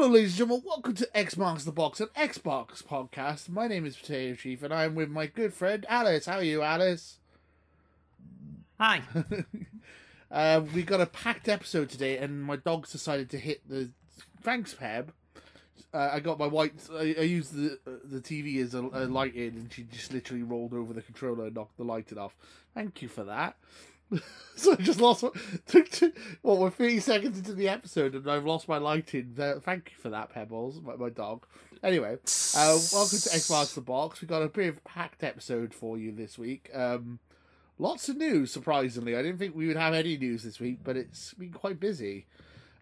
Hello, ladies and gentlemen. Welcome to Xbox the Box, an Xbox podcast. My name is Potato Chief, and I'm with my good friend Alice. How are you, Alice? Hi. uh, we got a packed episode today, and my dog's decided to hit the. Thanks, Peb. Uh, I got my white. I, I used the uh, the TV as a, a light in, and she just literally rolled over the controller and knocked the lighting off. Thank you for that. so I just lost. Well, we're thirty seconds into the episode, and I've lost my lighting. Thank you for that, Pebbles, my, my dog. Anyway, uh, welcome to Xbox the Box. We've got a bit of packed episode for you this week. Um, lots of news, surprisingly. I didn't think we would have any news this week, but it's been quite busy.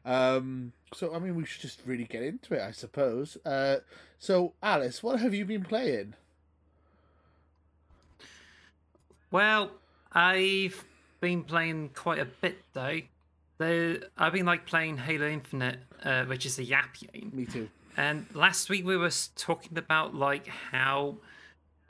Um, so I mean, we should just really get into it, I suppose. Uh, so Alice, what have you been playing? Well, I've been playing quite a bit though. Though I've been like playing Halo Infinite, uh, which is a Yap game. Me too. And last week we were talking about like how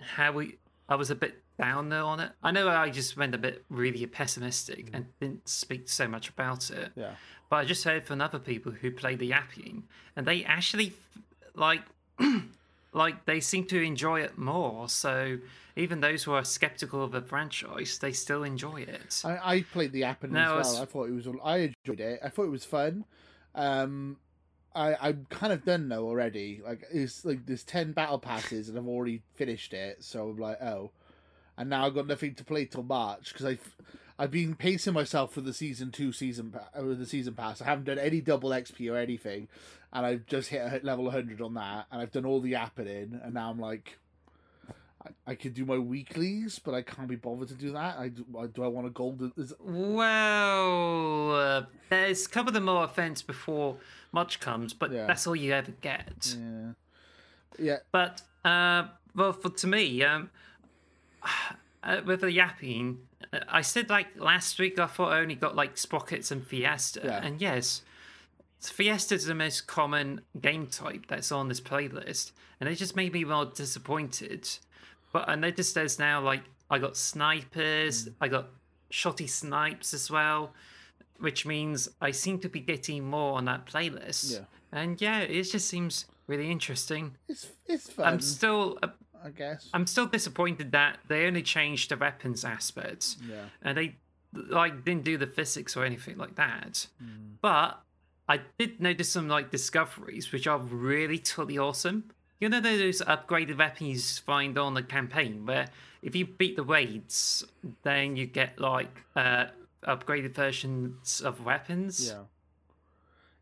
how we I was a bit down there on it. I know I just went a bit really pessimistic and didn't speak so much about it. Yeah. But I just heard from other people who played the Yappening, and they actually like like they seem to enjoy it more. So even those who are skeptical of the franchise, they still enjoy it. I, I played the app and as well. I thought it was. I enjoyed it. I thought it was fun. Um, I I'm kind of done now already. Like it's like there's ten battle passes and I've already finished it. So I'm like, oh, and now I've got nothing to play till March because I've I've been pacing myself for the season two season pa- the season pass. I haven't done any double XP or anything, and I've just hit a level 100 on that, and I've done all the apping, and now I'm like. I, I could do my weeklies, but I can't be bothered to do that. I do, I, do I want a gold? Is, Well, uh, there's cover the more offense before much comes, but Yeah. that's all you ever get. yeah, yeah, But uh, well, for to me, um, uh, with the Yappening, uh, I said like last week. I thought I only got like Sprockets and Fiesta, Yeah. and yes, Fiesta is the most common game type that's on this playlist, and it just made me more disappointed. But I noticed there's now like I got snipers, I got shotty snipes as well, which means I seem to be getting more on that playlist. Yeah. And yeah, it just seems really interesting. it's it's fun. I'm still uh, I guess. I'm still disappointed that they only changed the weapons aspects yeah, and they like didn't do the physics or anything like that. Hmm. But I did notice some like discoveries which are really totally awesome. You know those upgraded weapons you find on the campaign where if you beat the raids, then you get like uh, upgraded versions of weapons.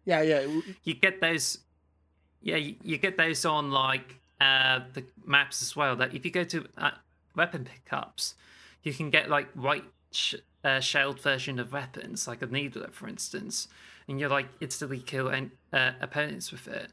yeah, yeah, yeah. you get those yeah you, you get those on like uh the maps as well that if you go to uh, weapon pickups you can get like white sh- uh, shelled version of weapons like a needler for instance and you're like instantly kill and uh, opponents with it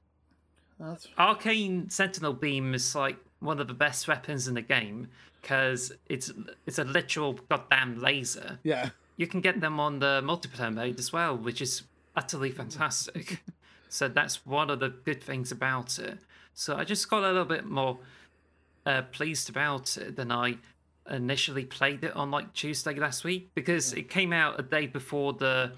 That's arcane sentinel beam is like one of the best weapons in the game because it's it's a literal goddamn laser yeah, you can get them on the multiplayer mode as well, which is utterly fantastic. so that's one of the good things about it. So I just got a little bit more uh, pleased about it than I initially played it on like Tuesday last week because it came out a day before the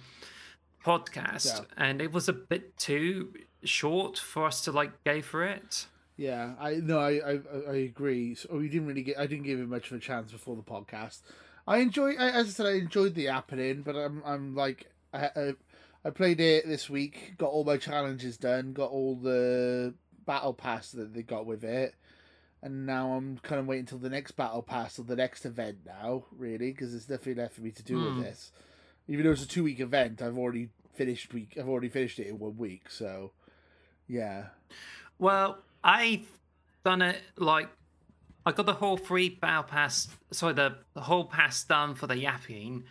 podcast Yeah. and it was a bit too short for us to like go for it. yeah. I no, I I, I agree. So we didn't really get. I didn't give it much of a chance before the podcast. I enjoy. I, as I said, I enjoyed the app in, but I'm I'm like I, I I played it this week. Got all my challenges done. Got all the battle pass that they got with it. And now I'm kind of waiting until the next battle pass or the next event now, really, because there's nothing left for me to do Hmm. with this. Even though it's a two week event, I've already finished week. I've already finished it in one week, so yeah. Well, I've done it like I got the whole free battle pass, sorry, the, the whole pass done for the Yappening,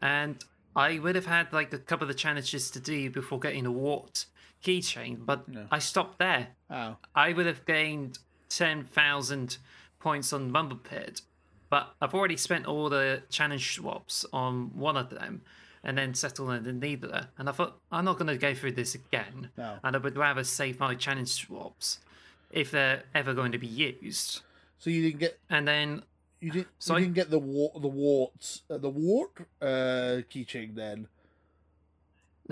and I would have had like a couple of the challenges to do before getting a wart keychain, but No. I stopped there. Oh, I would have gained ten thousand points on Rumble Pit, but I've already spent all the challenge swaps on one of them, and then settled on the needler. And I thought I'm not going to go through this again, No. and I would rather save my challenge swaps if they're ever going to be used. so you didn't get And then You didn't. So you I- didn't get the war, the warts, uh, the wart uh, keychain then.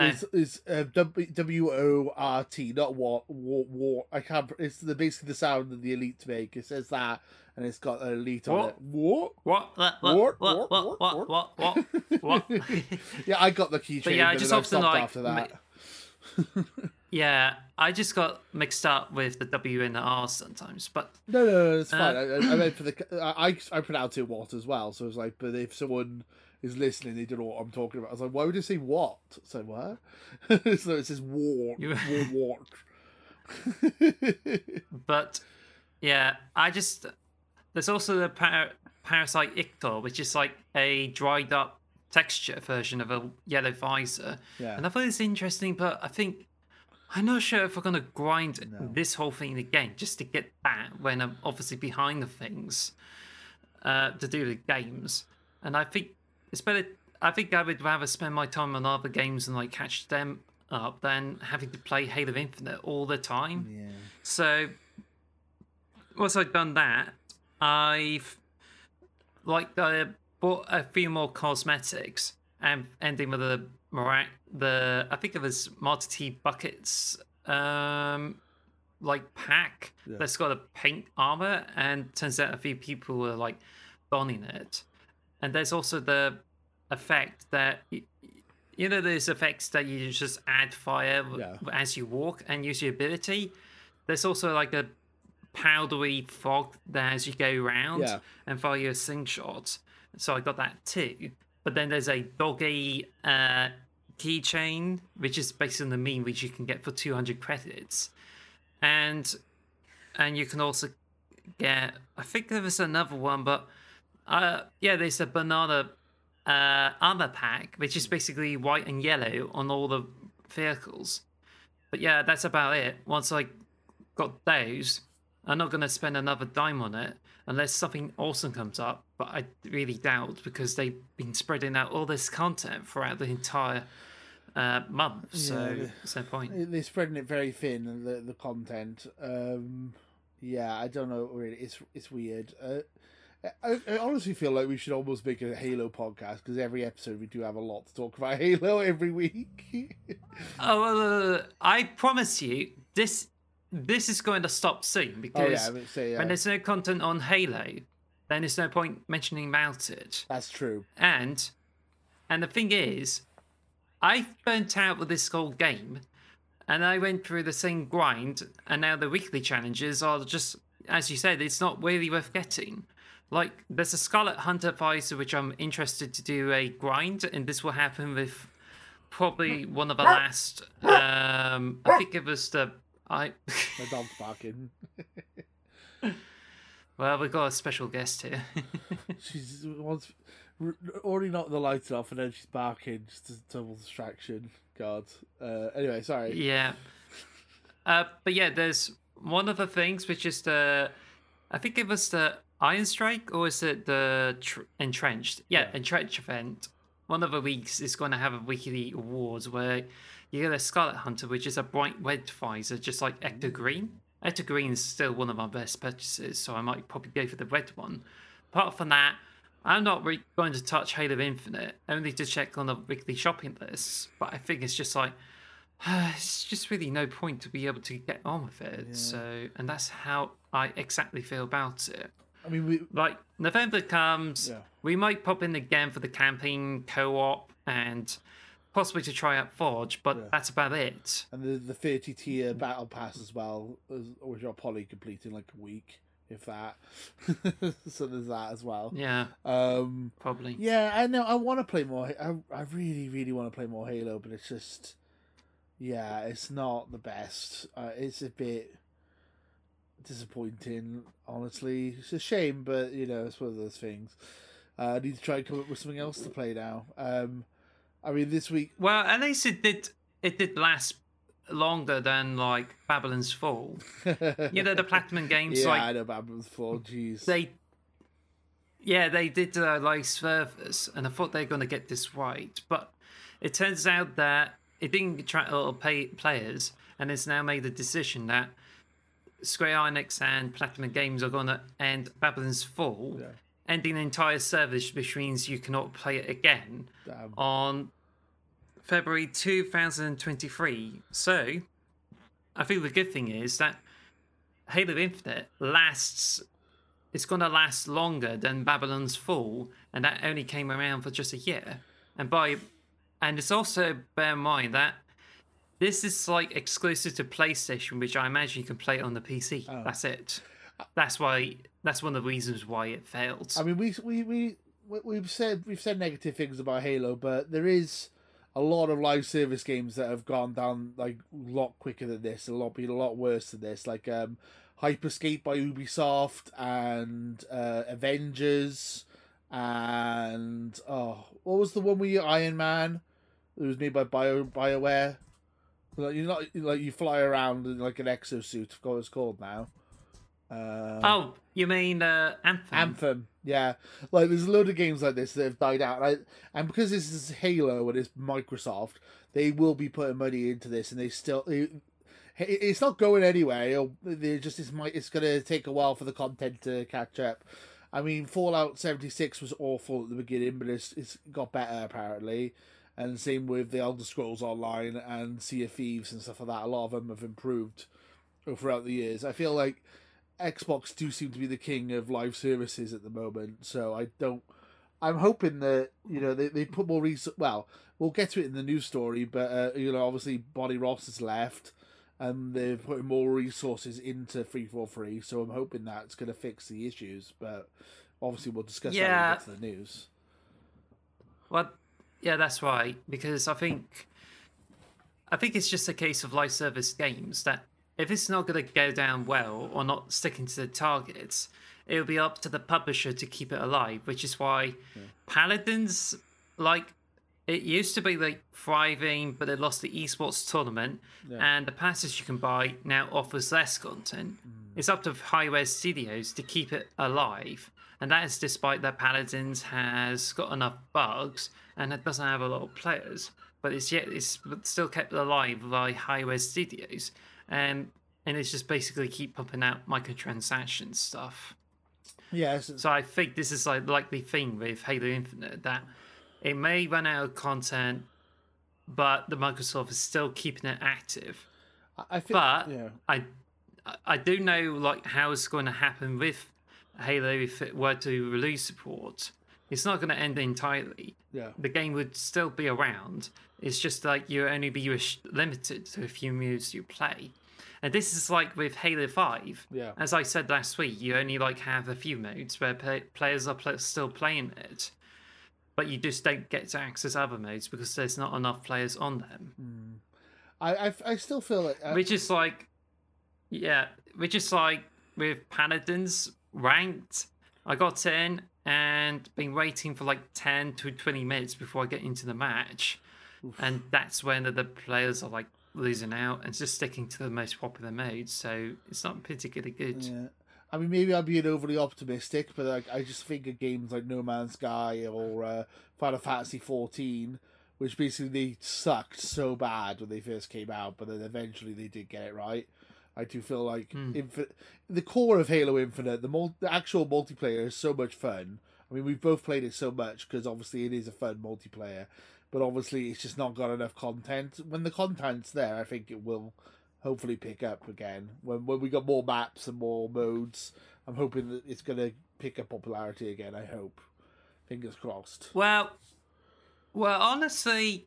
No. It's, it's uh, W O R T, not what war, war. I can't. It's the basically the sound that the elites make. It says that, and it's got an elite on it. What? What? What? What? What? What? What? What? What? What? What? What? Yeah, I got the keychain, But yeah, I just often, like, after that. Yeah, I just got mixed up with the W and the R sometimes. But No, no, no, it's Uh, fine. I, I meant for the I I I pronounce it what as well. So it's like, but if someone is listening, they don't know what I'm talking about. I was like, why would you say what? So what? so it says war, You- war, but yeah, I just there's also the par- parasite ictor, which is like a dried up texture version of a yellow visor. yeah, And I thought it's interesting, but I think I'm not sure if we're gonna grind No. this whole thing again just to get that when I'm obviously behind the things uh, to do the games. And I think it's better. I think I would rather spend my time on other games and like catch them up than having to play Halo Infinite all the time. yeah. So once I've done that, I've like I bought a few more cosmetics and ending with the mora- the I think it was Marty T buckets um like pack Yeah. that's got a pink armor and turns out a few people were like donning it. And there's also the effect that you know there's effects that you just add fire Yeah. as you walk and use your ability. There's also like a powdery fog there as you go around Yeah. and fire your slingshot. So I got that too. But then there's a doggy uh, keychain, which is based on the meme which you can get for 200 credits, and and you can also get. I think there was another one, but uh, yeah, there's a banana uh, armor pack, which is basically white and yellow on all the vehicles. But yeah, that's about it. Once I got those, I'm not going to spend another dime on it unless something awesome comes up. But I really doubt because they've been spreading out all this content throughout the entire uh, month. So Yeah, no point. They're spreading it very thin, the the content. Um, yeah, I don't know. Really, it's it's weird. Uh, I, I honestly feel like we should almost make a Halo podcast because every episode we do have a lot to talk about Halo every week. Oh, uh, I promise you, this this is going to stop soon oh because yeah, I would say when there's no content on Halo, then there's no point mentioning about it. that's true. And and the thing is, I've burnt out with this whole game, and I went through the same grind, and now the weekly challenges are just, as you said, it's not really worth getting. Like there's a Scarlet Hunter visor which I'm interested to do a grind, and this will happen with probably one of the last. Um, I think it was the I. My dog's barking. well, we've got a special guest here. She's wants already knocked the lights off, and then she's barking just a double distraction. God. Uh, anyway, sorry. Yeah. Uh, but yeah, there's one of the things which is the, I think it was the Iron Strike or is it the tr- Entrenched? Yeah, Yeah. Entrenched event. One of the weeks is going to have a weekly awards where you get a Scarlet Hunter, which is a bright red visor, just like Ecto mm. Green. Ecto Green is still one of my best purchases, so I might probably go for the red one. Apart from that, I'm not really going to touch Halo Infinite, only to check on the weekly shopping lists. But I think it's just like, it's just really no point to be able to get on with it. So, and that's how I exactly feel about it. I mean, we. Like November comes, Yeah. we might pop in again for the camping co-op and possibly to try out Forge, but Yeah. that's about it. And the the thirty tier battle pass as well, which I'll probably complete in like a week, if that. so there's that as well. Yeah, Um, probably. yeah, I know. I want to play more. I I really really want to play more Halo, but it's just, yeah, it's not the best. Uh, it's a bit disappointing, honestly. It's a shame, but you know, it's one of those things. Uh, I need to try and come up with something else to play now. Um, I mean, this week Well, at least it did. It did last longer than like Babylon's Fall. You know the Platinum games, yeah, like I know Babylon's Fall. Jeez. they yeah they did uh, like surface and i thought they were going to get this right but it turns out that it didn't attract a lot of pay- players and it's now made a decision that square enix and platinum games are going to end babylon's fall Yeah. ending the entire service which means you cannot play it again Damn. on February 2023. So, I think the good thing is that Halo Infinite lasts. It's going to last longer than Babylon's Fall, and that only came around for just a year. And by, and it's also bear in mind that this is like exclusive to PlayStation, which I imagine you can play it on the PC. Oh. That's it. That's why. That's one of the reasons why it failed. I mean, we we we we- we've said we've said negative things about Halo, but there is a lot of live service games that have gone down like a lot quicker than this, a lot been a lot worse than this, like um, Hyperscape by Ubisoft and uh, Avengers and oh, what was the one with Iron Man? It was made by Bio Bioware. Like you're not like you fly around in like an exosuit. I forgot what it's called now. Uh, oh, you mean uh, Anthem? Anthem, yeah. Like there's a load of games like this that have died out, and, I, and because this is Halo and it's Microsoft, they will be putting money into this, and they still. It, it's not going anywhere. They just it's might it's gonna take a while for the content to catch up. I mean, Fallout seventy six was awful at the beginning, but it's it's got better apparently. And same with the Elder Scrolls Online and Sea of Thieves and stuff like that. A lot of them have improved throughout the years. I feel like Xbox do seem to be the king of live services at the moment. So I don't. I'm hoping that you know they, they put more resources. Well, we'll get to it in the news story, but uh, you know obviously Bonnie Ross has left, and they're putting more resources into 343. So I'm hoping that's going to fix the issues. But obviously we'll discuss that when Yeah. we get to the news. Well, yeah, that's right. Because I think, I think it's just a case of live service games that if it's not going to go down well or not sticking to the targets, it'll be up to the publisher to keep it alive. Which is why Paladins, like, it used to be like thriving, but they lost the esports tournament, and the passes you can buy now offers less content. Mm. It's up to Hi-Rez Studios to keep it alive, and that is despite that Paladins has got enough bugs and it doesn't have a lot of players, but it's yet it's still kept alive by Hi-Rez Studios, and and it's just basically keep pumping out microtransaction stuff. Yes, So I think this is like likely thing with Halo Infinite that it may run out of content, but the Microsoft is still keeping it active. I feel. But yeah. I I do know like how it's going to happen with Halo if it were to release support. It's not going to end entirely. Yeah. The game would still be around. It's just like you only be limited to a few moves you play. And this is like with Halo 5. Yeah. As I said last week, you only like have a few modes where play- players are pl- still playing it. But you just don't get to access other modes because there's not enough players on them. I, I, I still feel like. uh, Which is like, yeah, which is like with Paladins ranked. I got in and been waiting for like 10 to 20 minutes before I get into the match. And that's when the players are like losing out and just sticking to the most popular modes. So it's not particularly good. Yeah. I mean, maybe I'm being overly optimistic, but like, I just think of games like No Man's Sky or uh, Final Fantasy 14, which basically they sucked so bad when they first came out, but then eventually they did get it right. I do feel like hmm. Infi- the core of Halo Infinite, the, mul- the actual multiplayer is so much fun. I mean, we've both played it so much because obviously it is a fun multiplayer, but obviously it's just not got enough content. When the content's there, I think it will hopefully pick up again. When when we got more maps and more modes, I'm hoping that it's going to pick up popularity again. I hope. Fingers crossed. Well, well, honestly,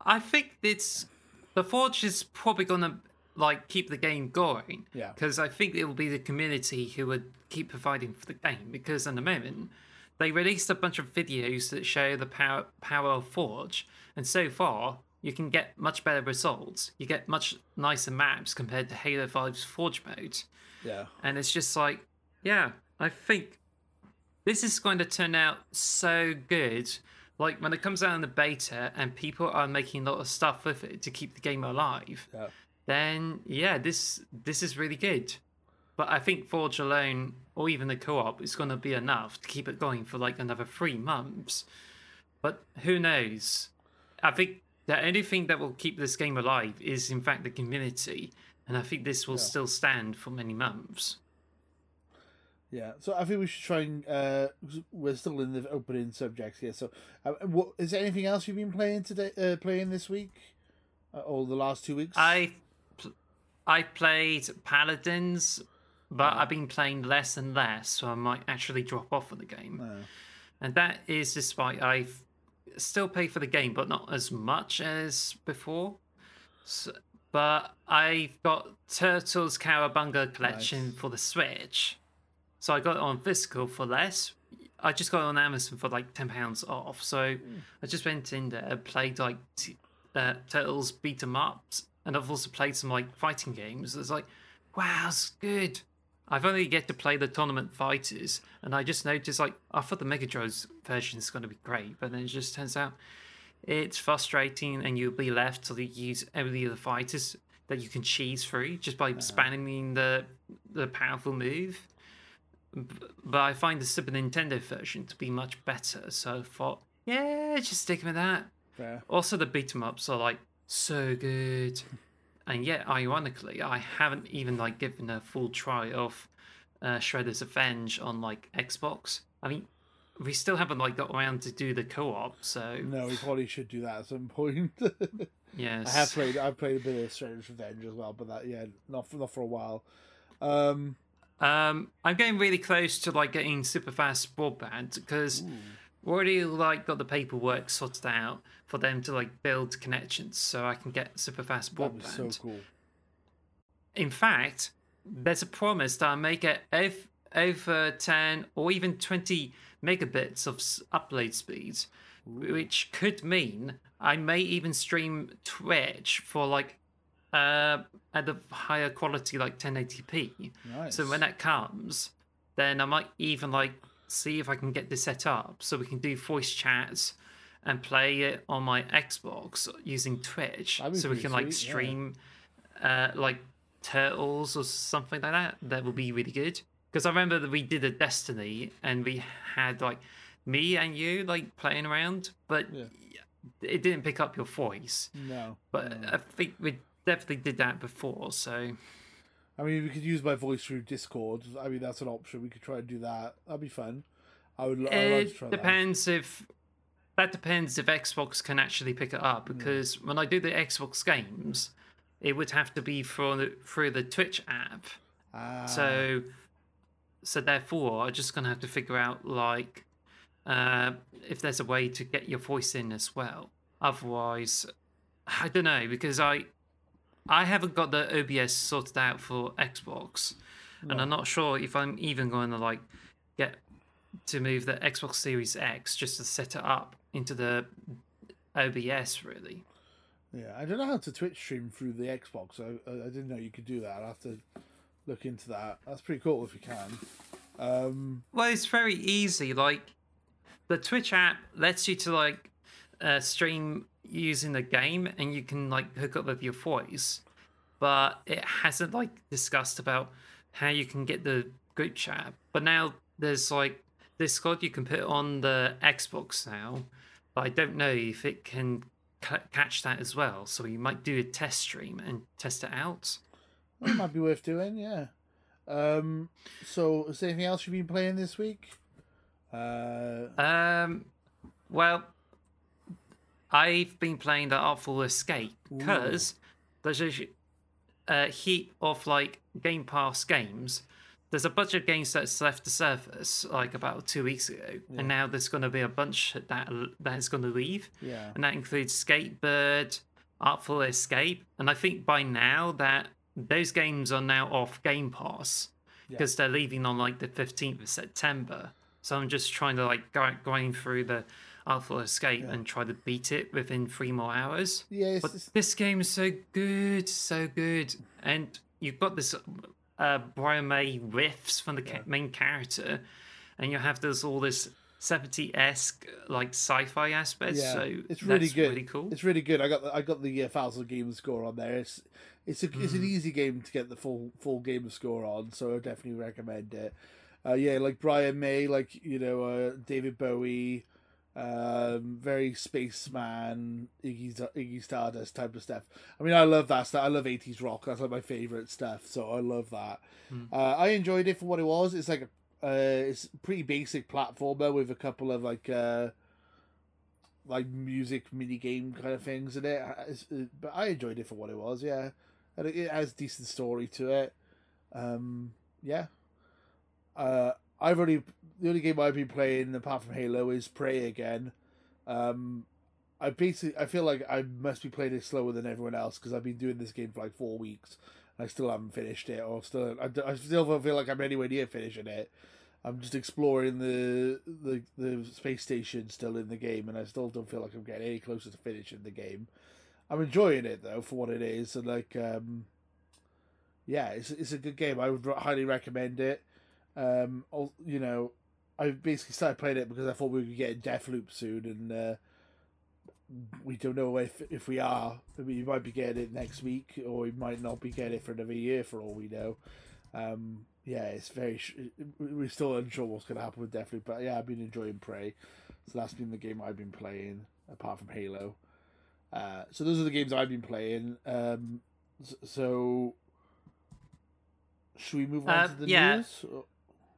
I think it's the Forge is probably gonna like keep the game going. Yeah. Because I think it will be the community who would keep providing for the game. Because in the moment, they released a bunch of videos that show the power power of Forge, and so far you can get much better results. You get much nicer maps compared to Halo 5's Forge mode. Yeah. And it's just like, yeah, I think this is going to turn out so good. Like when it comes out in the beta and people are making a lot of stuff with it to keep the game alive, Yeah. Then yeah, this this is really good. But I think Forge alone, or even the co-op, is going to be enough to keep it going for like another three months. But who knows? I think the only thing that will keep this game alive is, in fact, the community, and I think this will still stand for many months. Yeah, so I think we should try and uh, we're still in the opening subjects here. So, uh, what is there anything else you've been playing today? Uh, playing this week, uh, or the last two weeks? I, I played Paladins, but I've been playing less and less, so I might actually drop off of the game. Oh. And that is despite I've still pay for the game, but not as much as before. So, but I've got Turtles Cowabunga collection Nice. for the Switch, so I got it on physical for less. I just got it on Amazon for like ten pounds off. So I just went in there, played like t- uh, Turtles beat 'em ups, and I've also played some like fighting games. It's like, wow, it's good. I've only get to play the tournament fighters, and I just noticed like I thought the Mega Drive version is going to be great, but then it just turns out it's frustrating, and you'll be left to use every of the fighters that you can cheese through just by spamming the the powerful move. But I find the Super Nintendo version to be much better, so I thought, yeah, just stick with that. Fair. Also, the beat 'em ups are like so good, and yet, ironically, I haven't even like given a full try of uh, Shredder's Revenge on like Xbox. I mean, we still haven't like got around to do the co-op, so No, we probably should do that at some point. yes. I have played. I've played a bit of Shredder's Revenge as well, but that yeah, not for not for a while. Um, Um, I'm getting really close to like getting super fast broadband because already like got the paperwork sorted out for them to like build connections, so I can get super fast broadband. so cool. In fact, there's a promise that I may get ov- over 10 or even 20 megabits of s- upload speeds, which could mean I may even stream Twitch for like uh, at a higher quality, like 1080p. Nice. So when that comes, then I might even like see if I can get this set up so we can do voice chats and play it on my Xbox using Twitch, so we can like sweet, yeah. stream uh, like turtles or something like that. That would be really good. Because I remember that we did a Destiny and we had like me and you like playing around, but Yeah. it didn't pick up your voice. no, But no. I think we definitely did that before, so I mean, we could use my voice through Discord. I mean, that's an option. We could try and do that. That'd be fun. I would. I would like to it try that. depends if that depends if Xbox can actually pick it up because when I do the Xbox games, it would have to be through the, through the Twitch app. Ah, So, so therefore, I'm just gonna have to figure out like uh, if there's a way to get your voice in as well. Otherwise, I don't know because I I haven't got the OBS sorted out for Xbox, and I'm not sure if I'm even going to like get to move the Xbox Series X just to set it up into the OBS really. yeah, I don't know how to Twitch stream through the Xbox. I, I I didn't know you could do that. I'll have to look into that. That's pretty cool if you can. Um, Well, it's very easy. Like the Twitch app lets you to like uh, stream using the game, and you can like hook up with your voice, but it hasn't like discussed about how you can get the group chat. But now there's like this Discord you can put on the Xbox now, but I don't know if it can ca- catch that as well. So you might do a test stream and test it out. that might be worth doing. Yeah. Um, so, is there anything else you've been playing this week? Uh, Um, well, I've been playing the Artful Escape because there's a a heap of like Game Pass games. There's a bunch of games that's left the service like about two weeks ago, and now there's going to be a bunch that that is going to leave, yeah. and that includes Skatebird, Artful Escape, and I think by now that those games are now off Game Pass because they're leaving on like the 15th of September. So I'm just trying to like go going through the Artful Escape and try to beat it within three more hours. Yeah, But it's- this game is so good, so good, and you've got this uh, Brian May riffs from the ca- main character, and you have this all this 70 esque like sci-fi aspects. Yeah, so it's really that's good. Really cool. It's really good. I got the, I got the uh, thousand game score on there. It's it's a, it's Mm. an easy game to get the full full game score on, so I definitely recommend it. Uh, yeah, like Brian May, like you know uh, David Bowie, um, very spaceman, Iggy Iggy Stardust type of stuff. I mean, I love that stuff. I love eighties rock. That's like my favorite stuff. So I love that. Hmm. Uh, I enjoyed it for what it was. It's like a, Uh, it's pretty basic platformer with a couple of like uh, like music mini game kind of things in it. It's, it. But I enjoyed it for what it was. Yeah, and it, it has decent story to it. Um, yeah. Uh, I've only the only game I've been playing apart from Halo is Prey again. Um, I basically I feel like I must be playing it slower than everyone else because I've been doing this game for like four weeks. I still haven't finished it, or still I, I still don't feel like I'm anywhere near finishing it. I'm just exploring the, the the space station still in the game, and I still don't feel like I'm getting any closer to finishing the game. I'm enjoying it though for what it is, and like um, yeah, it's it's a good game. I would highly recommend it. Um, you know, I basically started playing it because I thought we would get Deathloop soon, and uh, we don't know if if we are. I mean, you might be getting it next week, or we might not be getting it for another year, for all we know. Um, yeah, it's very. We're still unsure what's going to happen with Deathloop, but yeah, I've been enjoying Prey, so that's been the game I've been playing apart from Halo. Uh, so those are the games I've been playing. Um, so, should we move on Uh, to the yeah. news?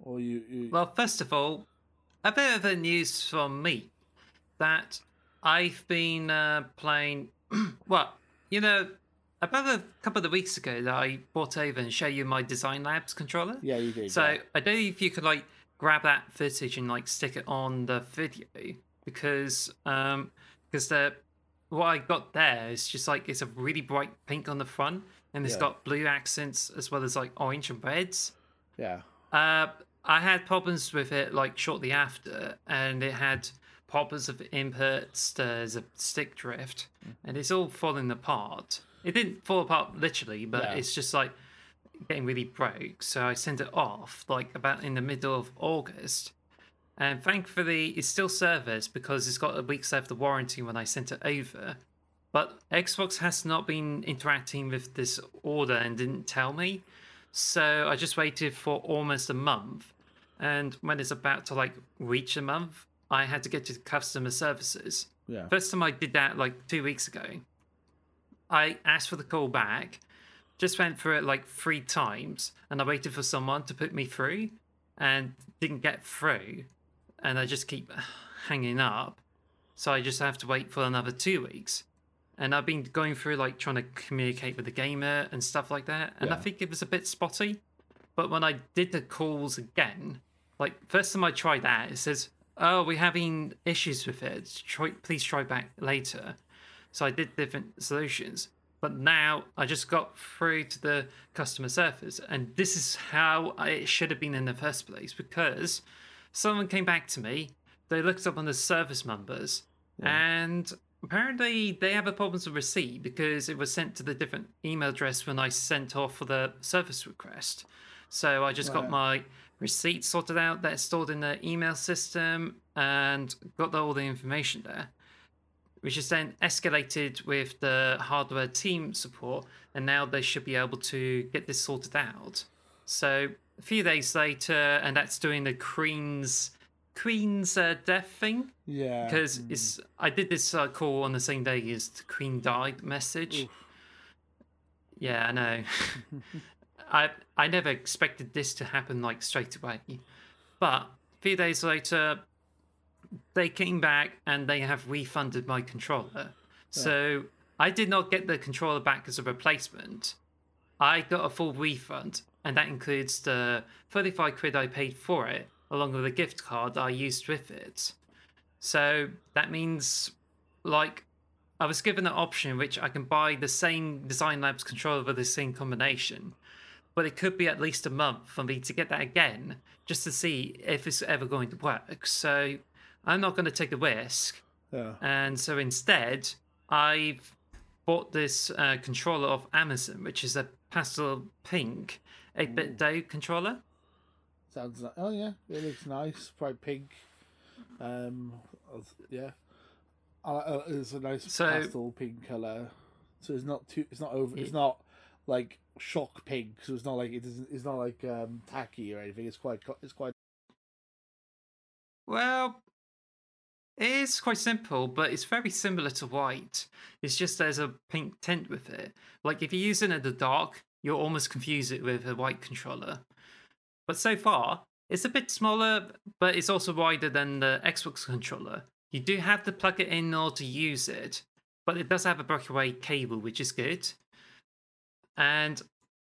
Or, you, you? Well, first of all, a bit of the news from me that I've been uh, playing. well, you know, about a couple of weeks ago, that I brought over and show you my Design Labs controller. yeah, you did. So yeah. I don't know if you could like grab that footage and like stick it on the video because um because the what I got there is just like it's a really bright pink on the front and it's Yeah. got blue accents as well as like orange and reds. yeah, Uh, I had problems with it like shortly after, and it had problems of inputs. There's a stick drift, mm. and it's all falling apart. It didn't fall apart literally, but Yeah. it's just like getting really broke. So I sent it off like about in the middle of August, and thankfully it's still serviced because it's got a week's left of warranty when I sent it over. But Xbox has not been interacting with this order and didn't tell me. So I just waited for almost a month. And when it's about to like reach a month, I had to get to customer services. yeah, First time I did that like two weeks ago, I asked for the call back, just went through it like three times, and I waited for someone to put me through and didn't get through. And I just keep hanging up. So I just have to wait for another two weeks. And I've been going through like trying to communicate with the gamer and stuff like that. And I think it was a bit spotty. But when I did the calls again, like first time I tried that, it says, "Oh, we're having issues with it. Try, please try back later." So I did different solutions, but now I just got through to the customer service, and this is how it should have been in the first place because someone came back to me. They looked up on the service numbers, and apparently they have a problem with receipt because it was sent to the different email address when I sent off for the service request. So I just got my receipt sorted out that's stored in the email system and got the, all the information there, which is then escalated with the hardware team support, and now they should be able to get this sorted out. So a few days later, and that's doing the Queen's Queen's uh, death thing yeah. because mm. it's I did this uh, call on the same day as the Queen died message. Oof. Yeah, I know. I I never expected this to happen like straight away, but a few days later, they came back and they have refunded my controller. So I did not get the controller back as a replacement. I got a full refund, and that includes the 35 quid I paid for it, along with a gift card I used with it. So that means, like, I was given an option which I can buy the same Design Labs controller with the same combination, but it could be at least a month for me to get that again just to see if it's ever going to work. So I'm not going to take the risk. yeah. And so instead, I've bought this uh, controller off Amazon, which is a pastel pink 8BitDo controller. Sounds like oh yeah, it looks nice, bright pink. Um, yeah, uh, it's a nice So- pastel pink color. So it's not too. It's not over. It's not like shock pink. So it's not like it doesn't. It's not like um tacky or anything. It's quite. It's quite. Well, it is quite simple, but it's very similar to white. It's just there's a pink tint with it. Like if you're using it in the dark, you'll almost confuse it with a white controller. But so far, It's a bit smaller, but it's also wider than the Xbox controller. You do have to plug it in in order to use it, but it does have a breakaway cable, which is good. And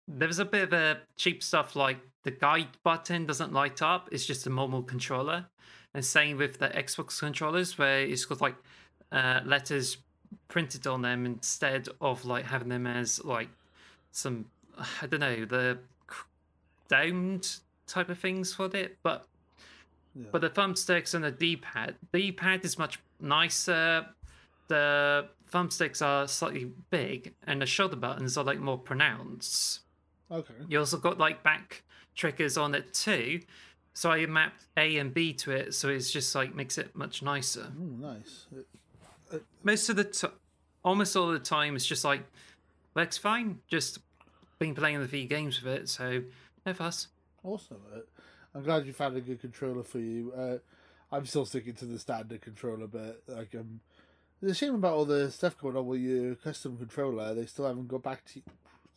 there's a bit of a cheap stuff like the guide button doesn't light up, it's just a normal controller. And same with the Xbox controllers, where it's got like uh, letters printed on them instead of like having them as like some I don't know the domed type of things for it, but Yeah. but the thumbsticks and the D-pad, the D-pad is much nicer. The thumbsticks are slightly big, and the shoulder buttons are like more pronounced. Okay. You also got like back triggers on it too. So I mapped A and B to it, so it's just like makes it much nicer. Ooh, nice. Uh, Most of the time, almost all the time, it's just like works fine. Just been playing the V games with it, so no fuss. Awesome. I'm glad you found a good controller for you. Uh, I'm still sticking to the standard controller, but like um, it's a shame about all the stuff going on with your custom controller. They still haven't got back to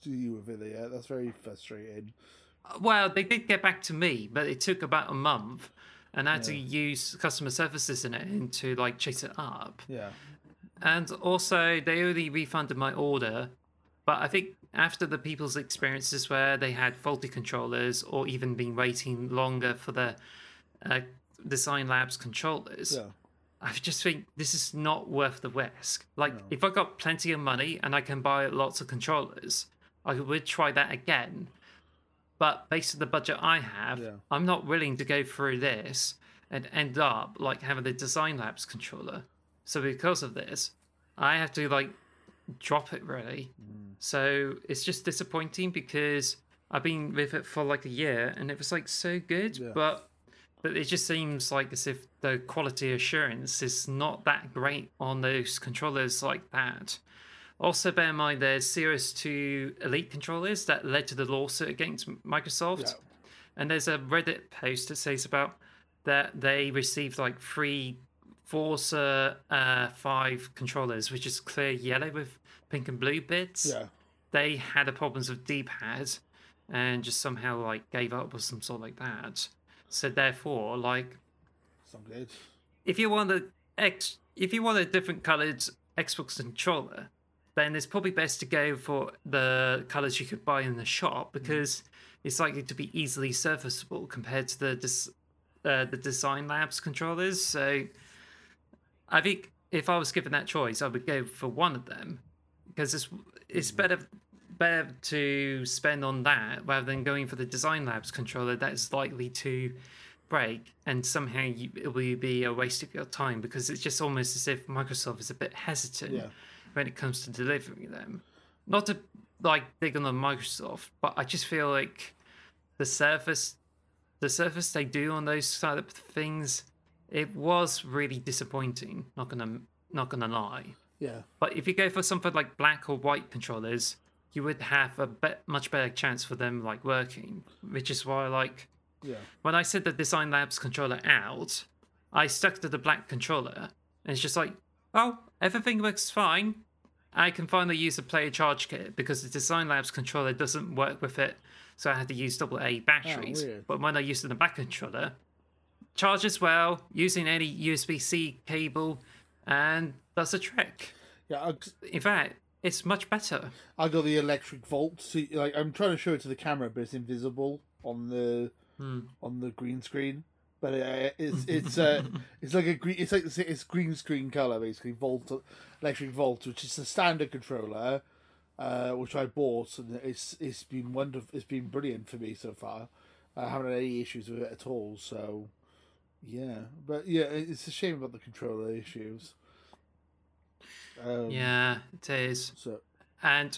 to you with it yet. That's very frustrating. Well, they did get back to me, but it took about a month, and I had to use customer services in it to like chase it up. Yeah. And also, they only refunded my order, but I think after the people's experiences where they had faulty controllers or even been waiting longer for the uh, Design Labs controllers, Yeah. I just think this is not worth the risk. Like, No. if I got plenty of money and I can buy lots of controllers, I would try that again. But based on the budget I have, Yeah. I'm not willing to go through this and end up like having the Design Labs controller. So because of this, I have to like drop it really. Mm. So it's just disappointing because I've been with it for like a year and it was like so good, Yeah. but but it just seems like as if the quality assurance is not that great on those controllers like that. Also, bear in mind there's Series 2 Elite controllers that led to the lawsuit against Microsoft. Yeah. And there's a Reddit post that says about that they received like three Forza uh, 5 controllers, which is clear yellow with pink and blue bits. Yeah. They had the problems with D-pad and just somehow like gave up or some sort like that. So therefore, like if you want a X, if you want a different coloured Xbox controller, then it's probably best to go for the colours you could buy in the shop because it's likely to be easily serviceable compared to the dis- uh, the Design Labs controllers. So I think if I was given that choice, I would go for one of them because it's it's better better to spend on that rather than going for the Design Labs controller that is likely to break and somehow you, it will be a waste of your time because it's just almost as if Microsoft is a bit hesitant Yeah. when it comes to delivering them. Not to like dig on the Microsoft, but I just feel like the surface the surface they do on those side of things, it was really disappointing. Not gonna not gonna lie. Yeah. But if you go for something like black or white controllers, you would have a bet much better chance for them like working. Which is why like Yeah. when I said the Design Labs controller out, I stuck to the black controller, and it's just like, oh, everything works fine. I can finally use the player charge kit because the Design Labs controller doesn't work with it, so I had to use double A batteries. Oh, weird. but when I used the back controller, charges well using any USB C cable, and that's a trick. Yeah. I, In fact, it's much better. I got the electric volt. See, like I'm trying to show it to the camera, but it's invisible on the Hmm. on the green screen. But uh, it's it's uh, it's like a green. It's like it's green screen color basically. Volt, electric volt, which is the standard controller, uh, which I bought, and it's it's been wonderful. It's been brilliant for me so far. I haven't had any issues with it at all. So, yeah, but yeah, it's a shame about the controller issues. Um, Yeah, it is. So and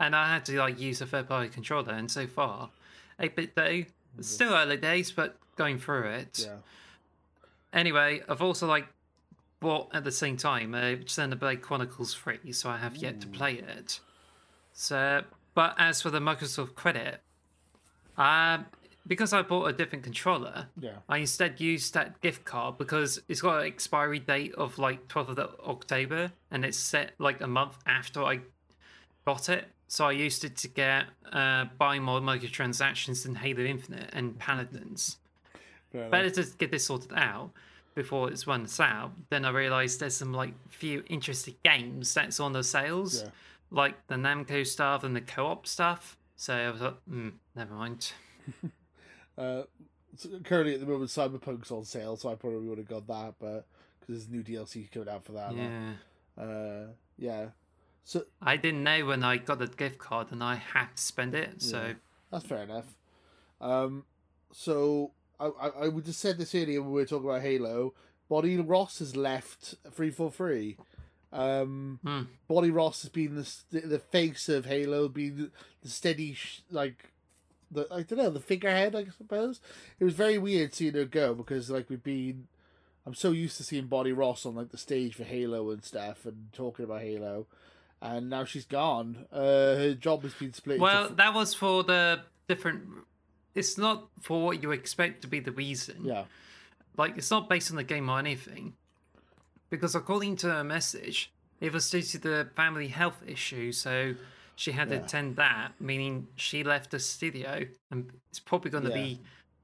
and I had to like use a third party controller, and so far, 8BitDo, it's still early days, but going through it. yeah, Anyway, I've also like bought at the same time uh, Xenoblade Blade Chronicles Three, so I have yet to play it. So, but as for the Microsoft credit, um, because I bought a different controller, yeah, I instead used that gift card because it's got an expiry date of like 12th of October and it's set like a month after I got it. So I used it to get uh, buy more microtransactions in Halo Infinite and Paladins. Better to get this sorted out before it's runs out. Then I realised there's some like few interesting games that's on the sales, Yeah. like the Namco stuff and the co-op stuff. So I was like, mm, never mind. Uh, so currently at the moment, Cyberpunk's on sale, so I probably would have got that, but because there's new DLC coming out for that. Yeah. Uh, yeah. So I didn't know when I got the gift card and I had to spend it. So Yeah. that's fair enough. Um, so I, I I would just said this earlier when we were talking about Halo. Bonnie Ross has left three four three. Um, Hmm. Bonnie Ross has been the the face of Halo, being the steady sh- like the I don't know the figurehead I suppose. It was very weird seeing her go because like we've been. I'm so used to seeing Bonnie Ross on like the stage for Halo and stuff and talking about Halo, and now she's gone. Uh, her job has been split. well, f- that was for the different. It's not for what you expect to be the reason. yeah, Like it's not based on the game or anything. Because according to her message, it was due to the family health issue, so she had to attend that, meaning she left the studio and it's probably going to Yeah. be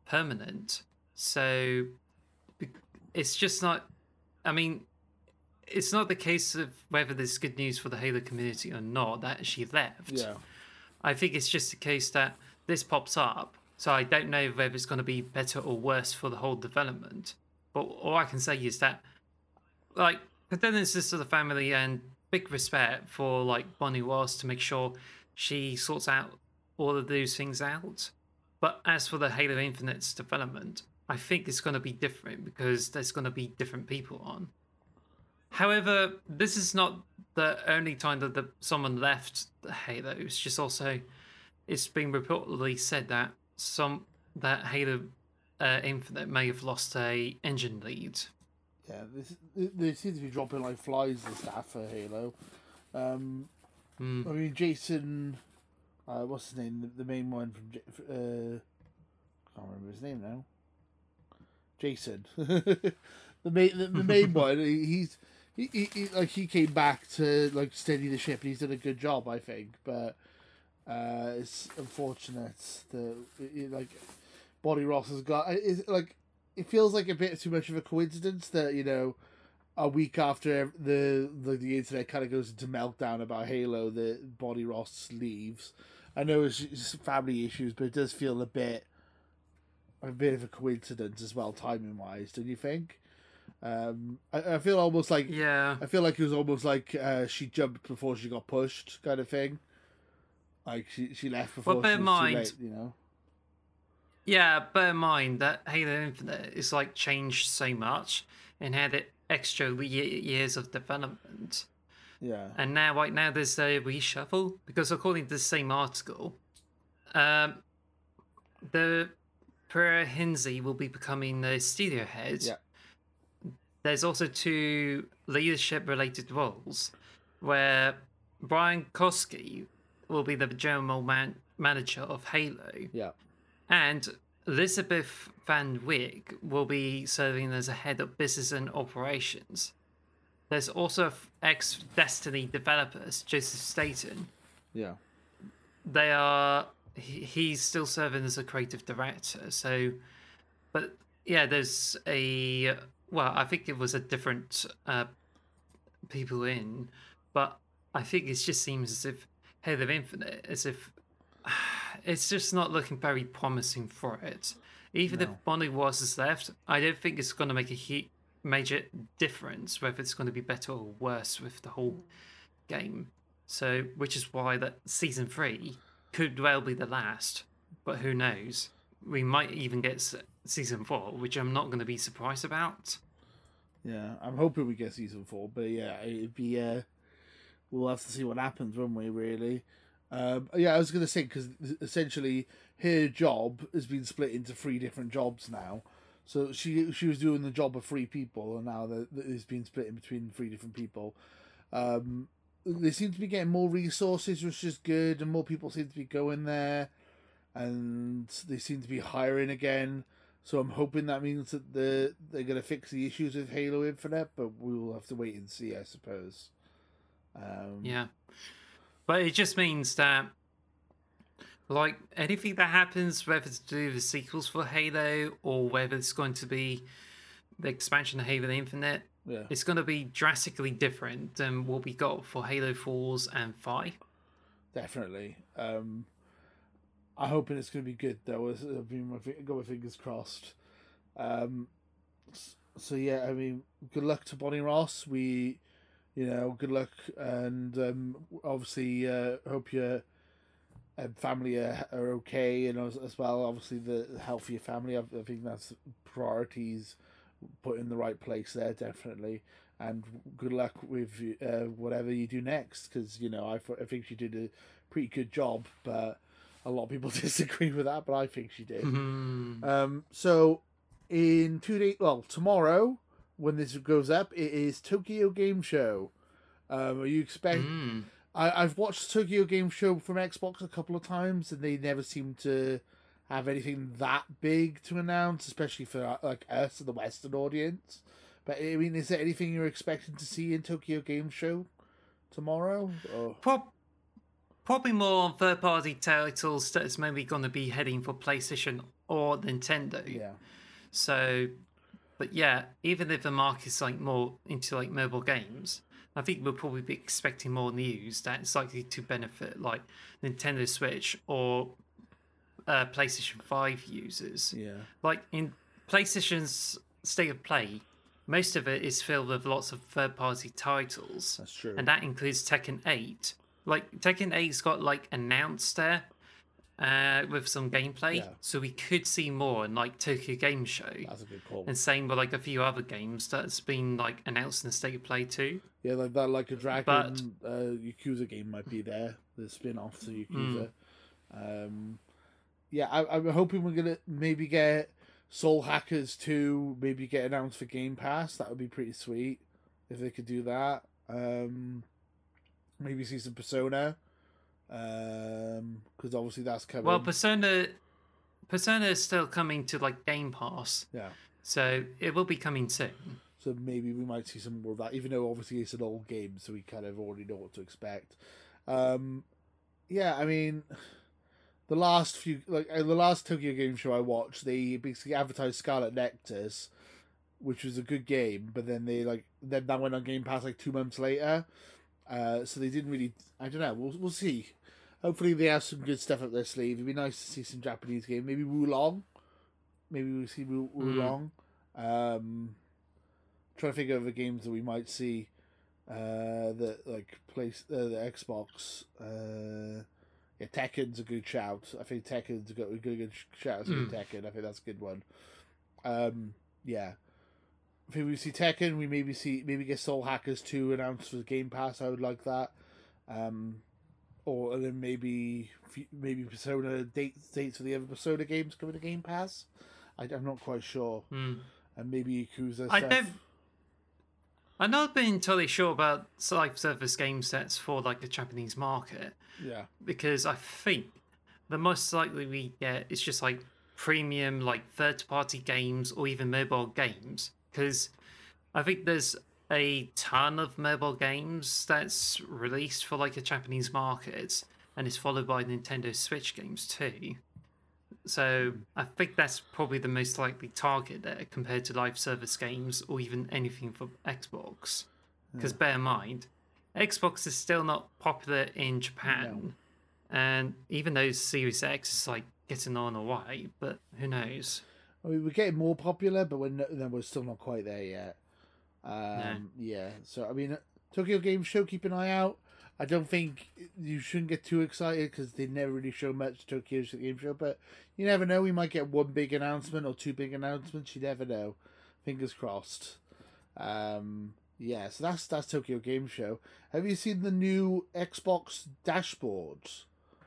permanent. So it's just not. I mean, it's not the case of whether there's good news for the Halo community or not that she left. yeah. I think it's just a case that this pops up, so I don't know whether it's going to be better or worse for the whole development. But all I can say is that, like, condolences to the family and big respect for like Bonnie Ross to make sure she sorts out all of those things out. But as for the Halo Infinite's development, I think it's going to be different because there's going to be different people on. However, this is not the only time that the, someone left Halo. It's just also, it's been reportedly said that some that Halo uh, Infinite may have lost a engine lead. Yeah, this, they seem to be dropping like flies and stuff for Halo. Um, Hmm. I mean, Jason, uh, what's his name? The, the main one from, uh, can't remember his name now. Jason, the main, the, the main one. he- He's he, he, he like he came back to like steady the ship. and He's done a good job, I think. But uh, it's unfortunate that like Bonnie Ross has got. It's like it feels like a bit too much of a coincidence that you know a week after the the, the internet kind of goes into meltdown about Halo, that Bonnie Ross leaves. I know it's, family issues, but it does feel a bit a bit of a coincidence as well, timing wise. Don't you think? Um, I, I feel almost like Yeah, I feel like it was almost like uh, she jumped before she got pushed, kind of thing. Like she she left before Well, bear she was mind- too late, you know. Yeah. Bear in mind that Halo Infinite is like changed so much and had it extra ye- years of development. Yeah, And now, right now, there's a reshuffle because according to the same article, um, the Pereira will be becoming the studio head. Yeah. There's also two leadership-related roles, where Brian Koski will be the general man- manager of Halo, yeah, and Elizabeth Van Wyck will be serving as a head of business and operations. There's also ex Destiny developers, Joseph Staten. yeah, They are he's still serving as a creative director. So, but yeah, there's a well, I think it was a different uh, people in, but I think it just seems as if Head of Infinite, as if it's just not looking very promising for it. Even if Bonnie was is left, I don't think it's going to make a hu- major difference whether it's going to be better or worse with the whole game. So, which is why that season three could well be the last, but who knows? We might even get season four, which I'm not going to be surprised about. yeah. I'm hoping we get season four, but yeah, it'd be. Uh, we'll have to see what happens, won't we? Really. Um, yeah, I was gonna say because essentially her job has been split into three different jobs now. So she she was doing the job of three people, and now that it's been split in between three different people. Um, they seem to be getting more resources, which is good, and more people seem to be going there, and they seem to be hiring again. So I'm hoping that means that the they're going to fix the issues with Halo Infinite, but we will have to wait and see, I suppose. Um, Yeah. But it just means that Like anything that happens, whether to do the sequels for Halo or whether it's going to be the expansion of Halo Infinite, Yeah. it's going to be drastically different than what we got for Halo 4s and 5. Definitely. Um, I'm hoping it's going to be good though. I've been my, got my fingers crossed. Um, so yeah, I mean, good luck to Bonnie Ross. We, you know, good luck, and um, obviously, uh, hope your um, family are, are okay, and as, as well, obviously, the health of your family. I, I think that's priorities put in the right place there, definitely. And good luck with uh, whatever you do next, because you know I, I think she did a pretty good job, but a lot of people disagree with that. But I think she did. Hmm. Um, so in two days, well, tomorrow when this goes up, it is Tokyo Game Show. Um, you expect? Hmm. I, I've watched Tokyo Game Show from Xbox a couple of times, and they never seem to have anything that big to announce, especially for uh, like us and the Western audience. But I mean, is there anything you're expecting to see in Tokyo Game Show tomorrow? Or... Prob- probably more third party titles that's maybe going to be heading for PlayStation or Nintendo. Yeah, So, but yeah, even if the market's like more into like mobile games, I think we'll probably be expecting more news that's likely to benefit like Nintendo Switch or uh, PlayStation 5 users. yeah, Like in PlayStation's state of play, most of it is filled with lots of third party titles that's true. and that includes Tekken 8. Like Tekken 8's got like announced there uh, with some gameplay, Yeah. so we could see more in like Tokyo Game Show. That's a good call. And same with like a few other games that's been like announced in the state of play too. Yeah, like that, like a Dragon but, uh, Yakuza game might be there. The spin off to Yakuza. Um, yeah, I, I'm hoping we're gonna maybe get Soul Hackers 2, maybe get announced for Game Pass. That would be pretty sweet if they could do that. Um, maybe see some Persona, because obviously that's coming. Well, Persona Persona is still coming to like Game Pass, yeah, so it will be coming soon. so maybe we might see some more of that. Even though obviously it's an old game, so we kind of already know what to expect. Um, yeah, I mean, the last few like uh, the last Tokyo Game Show I watched, they basically advertised Scarlet Nexus, which was a good game, but then they like then that went on Game Pass like two months later. Uh, so they didn't really. I don't know. We'll we'll see. Hopefully they have some good stuff up their sleeve. It'd be nice to see some Japanese game. Maybe Wo Long. Maybe we'll see Wu- Hmm. Wo Long. Um, trying to figure out the games that we might see. Uh, that like place uh, the Xbox. Uh, yeah, Tekken's a good shout. I think Tekken's a good, a good, good shout. Mm. Tekken. I think that's a good one. Um, yeah. Think we see Tekken. We maybe see maybe get Soul Hackers two announced for Game Pass. I would like that. Um, or then maybe maybe Persona dates dates for the other Persona games coming to Game Pass. I, am not quite sure. Mm. And maybe Yakuza. I stuff. don't. I'm not being totally sure about live service game sets for like the Japanese market. Yeah. Because I think the most likely we get is just like premium, like third party games or even mobile games. Because I think there's a ton of mobile games that's released for like a Japanese market and it's followed by Nintendo Switch games too. So I think that's probably the most likely target there compared to live service games or even anything for Xbox. Because yeah. bear in mind, Xbox is still not popular in Japan, no. and even though Series X is like getting on a way, but who knows? I mean, we're getting more popular, but we're no, no, we're still not quite there yet. Um, yeah. So I mean, Tokyo Game Show, keep an eye out. I don't think you shouldn't get too excited because they never really show much Tokyo Game Show, but you never know. We might get one big announcement or two big announcements. You never know. Fingers crossed. Um, yeah, so that's that's Tokyo Game Show. Have you seen the new Xbox dashboard?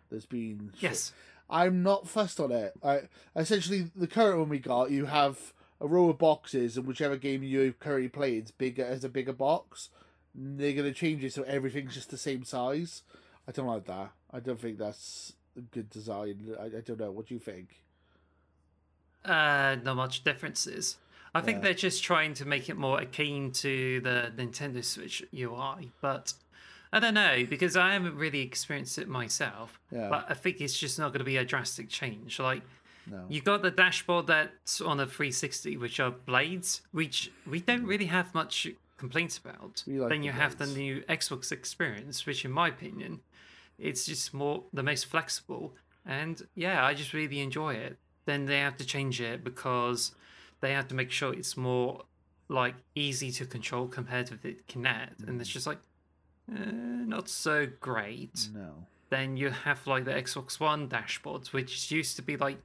There's been yes. I'm not fussed on it. I essentially the current one we got, you have a row of boxes, and whichever game you currently play, it's bigger as a bigger box they're going to change it so everything's just the same size. I don't like that. I don't think that's a good design. I, I don't know. What do you think? Uh, not much differences. I think yeah. they're just trying to make it more akin to the Nintendo Switch UI, but I don't know because I haven't really experienced it myself. Yeah. But I think it's just not going to be a drastic change. Like No. you got the dashboard that's on a 360, which are blades, which we don't really have much complaints about. Like then the you have the new Xbox experience, which, in my opinion, it's just more the most flexible. And yeah, I just really enjoy it. Then they have to change it because they have to make sure it's more like easy to control compared to the Kinect, and Mm. it's just like eh, not so great No. then you have like the Xbox One dashboards, which used to be like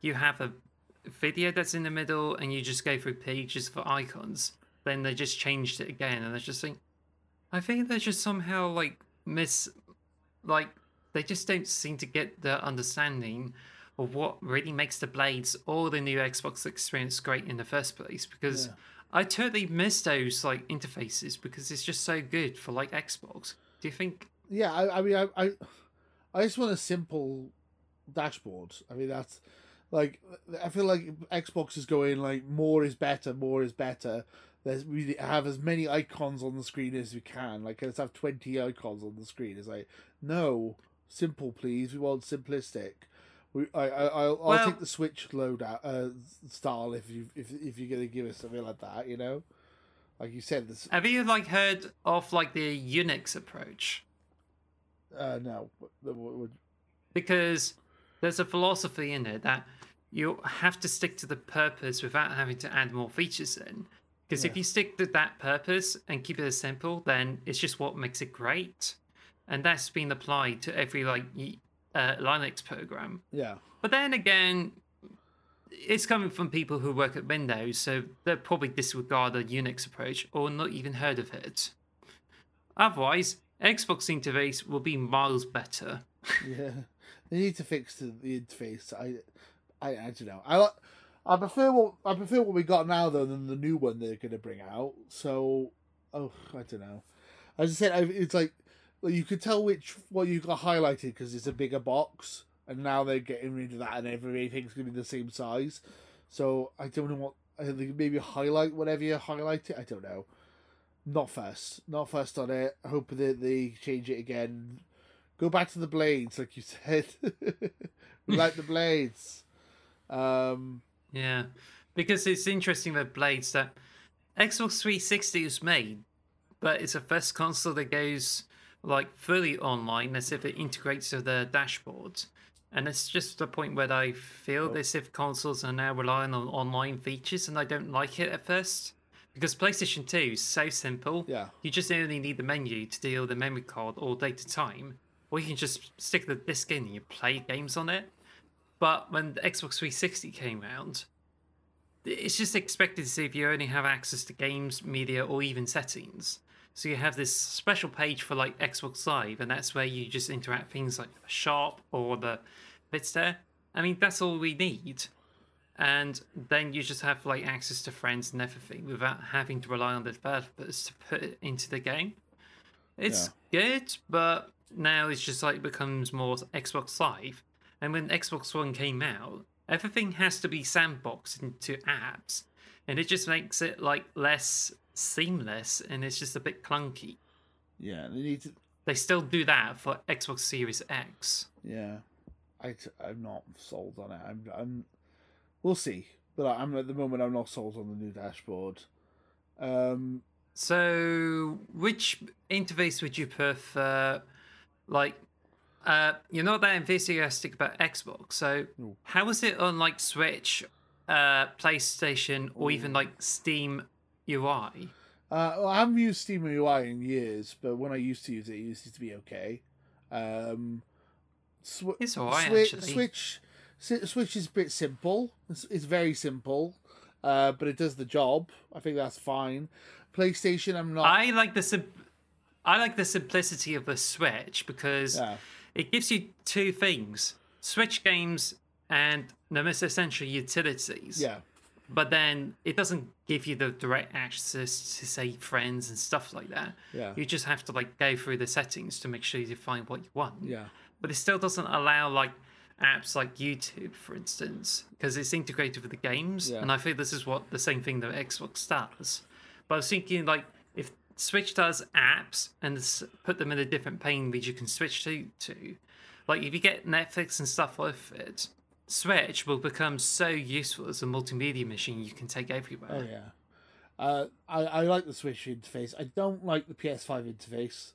you have a video that's in the middle and you just go through pages for icons. Then they just changed it again, and I just think I think they're just somehow like miss, like they just don't seem to get the understanding of what really makes the blades or the new Xbox experience great in the first place. Because Yeah. I totally miss those like interfaces because it's just so good for like Xbox. Do you think Yeah, I, I mean, I, I, I just want a simple dashboard. I mean, that's like I feel like Xbox is going like more is better, more is better. There's we have as many icons on the screen as we can. Like let's have twenty icons on the screen. It's like no, simple, please. We want simplistic. We, I, I, I'll, I'll Well- take the Switch loadout uh, style if you if if you're gonna give us something like that. You know, like you said, this. Have you like heard of like the Unix approach? Uh, no, Because there's a philosophy in it that you have to stick to the purpose without having to add more features in. Because if you stick to that purpose and keep it as simple, then it's just what makes it great, and that's been applied to every like uh, Linux program. yeah. But then again, it's coming from people who work at Windows, so they'll probably disregard the Unix approach or not even heard of it. Otherwise, Xbox interface will be miles better. Yeah, they need to fix the, the interface. I, I, I don't know. I, I prefer what I prefer what we got now though than the new one they're going to bring out. So, oh, I don't know. As I said, I, it's like well, you could tell which what you got highlighted because it's a bigger box, and now they're getting rid of that, and everything's to be the same size. So I don't know what. I think maybe highlight whatever you highlight it. I don't know. Not first. Not first on it. I hope that they change it again. Go back to the blades, like you said. like the blades. Um, Yeah, because it's interesting with Blades that Xbox 360 was made, but it's a first console that goes like fully online as if it integrates with the dashboard. And it's just the point where I feel as if consoles are now relying on online features, and I don't like it at first. Because PlayStation 2 is so simple. yeah, You just only need the menu to deal with the memory card or data time, or you can just stick the disc in and you play games on it. But when the Xbox 360 came out, it's just expected to see if you only have access to games, media, or even settings. So you have this special page for like Xbox Live, and that's where you just interact things like the shop or the bits there. I mean, that's all we need. And then you just have like access to friends and everything without having to rely on the developers to put it into the game. It's good, but now it's just like becomes more Xbox Live. And when Xbox One came out, everything has to be sandboxed into apps, and it just makes it like less seamless, and it's just a bit clunky. yeah. They need to. They still do that for Xbox Series X. Yeah, I I'm not sold on it. I'm I'm. We'll see, but I'm at the moment I'm not sold on the new dashboard. Um, So, which interface would you prefer? Like, uh, you're not that enthusiastic about Xbox, so No. how is it on like Switch, uh, PlayStation, or even like Steam UI? Uh, well, I haven't used Steam UI in years, but when I used to use it, it used to be okay. Um, Sw- It's alright, Switch, actually. Switch, Switch is a bit simple. It's, it's very simple, uh, but it does the job. I think that's fine. PlayStation, I'm not. I like the sim- I like the simplicity of the Switch because Yeah. it gives you two things: Switch games and the most essential utilities. Yeah, but then it doesn't give you the direct access to say friends and stuff like that. Yeah. You just have to like go through the settings to make sure you find what you want. yeah, But it still doesn't allow like apps like YouTube, for instance, because it's integrated with the games. Yeah. And I feel this is what the same thing that Xbox does. But I was thinking like if Switch does apps and put them in a different pane that you can switch to. To like if you get Netflix and stuff with it, Switch will become so useful as a multimedia machine you can take everywhere. Oh yeah. Uh, I I like the Switch interface. I don't like the PS5 interface.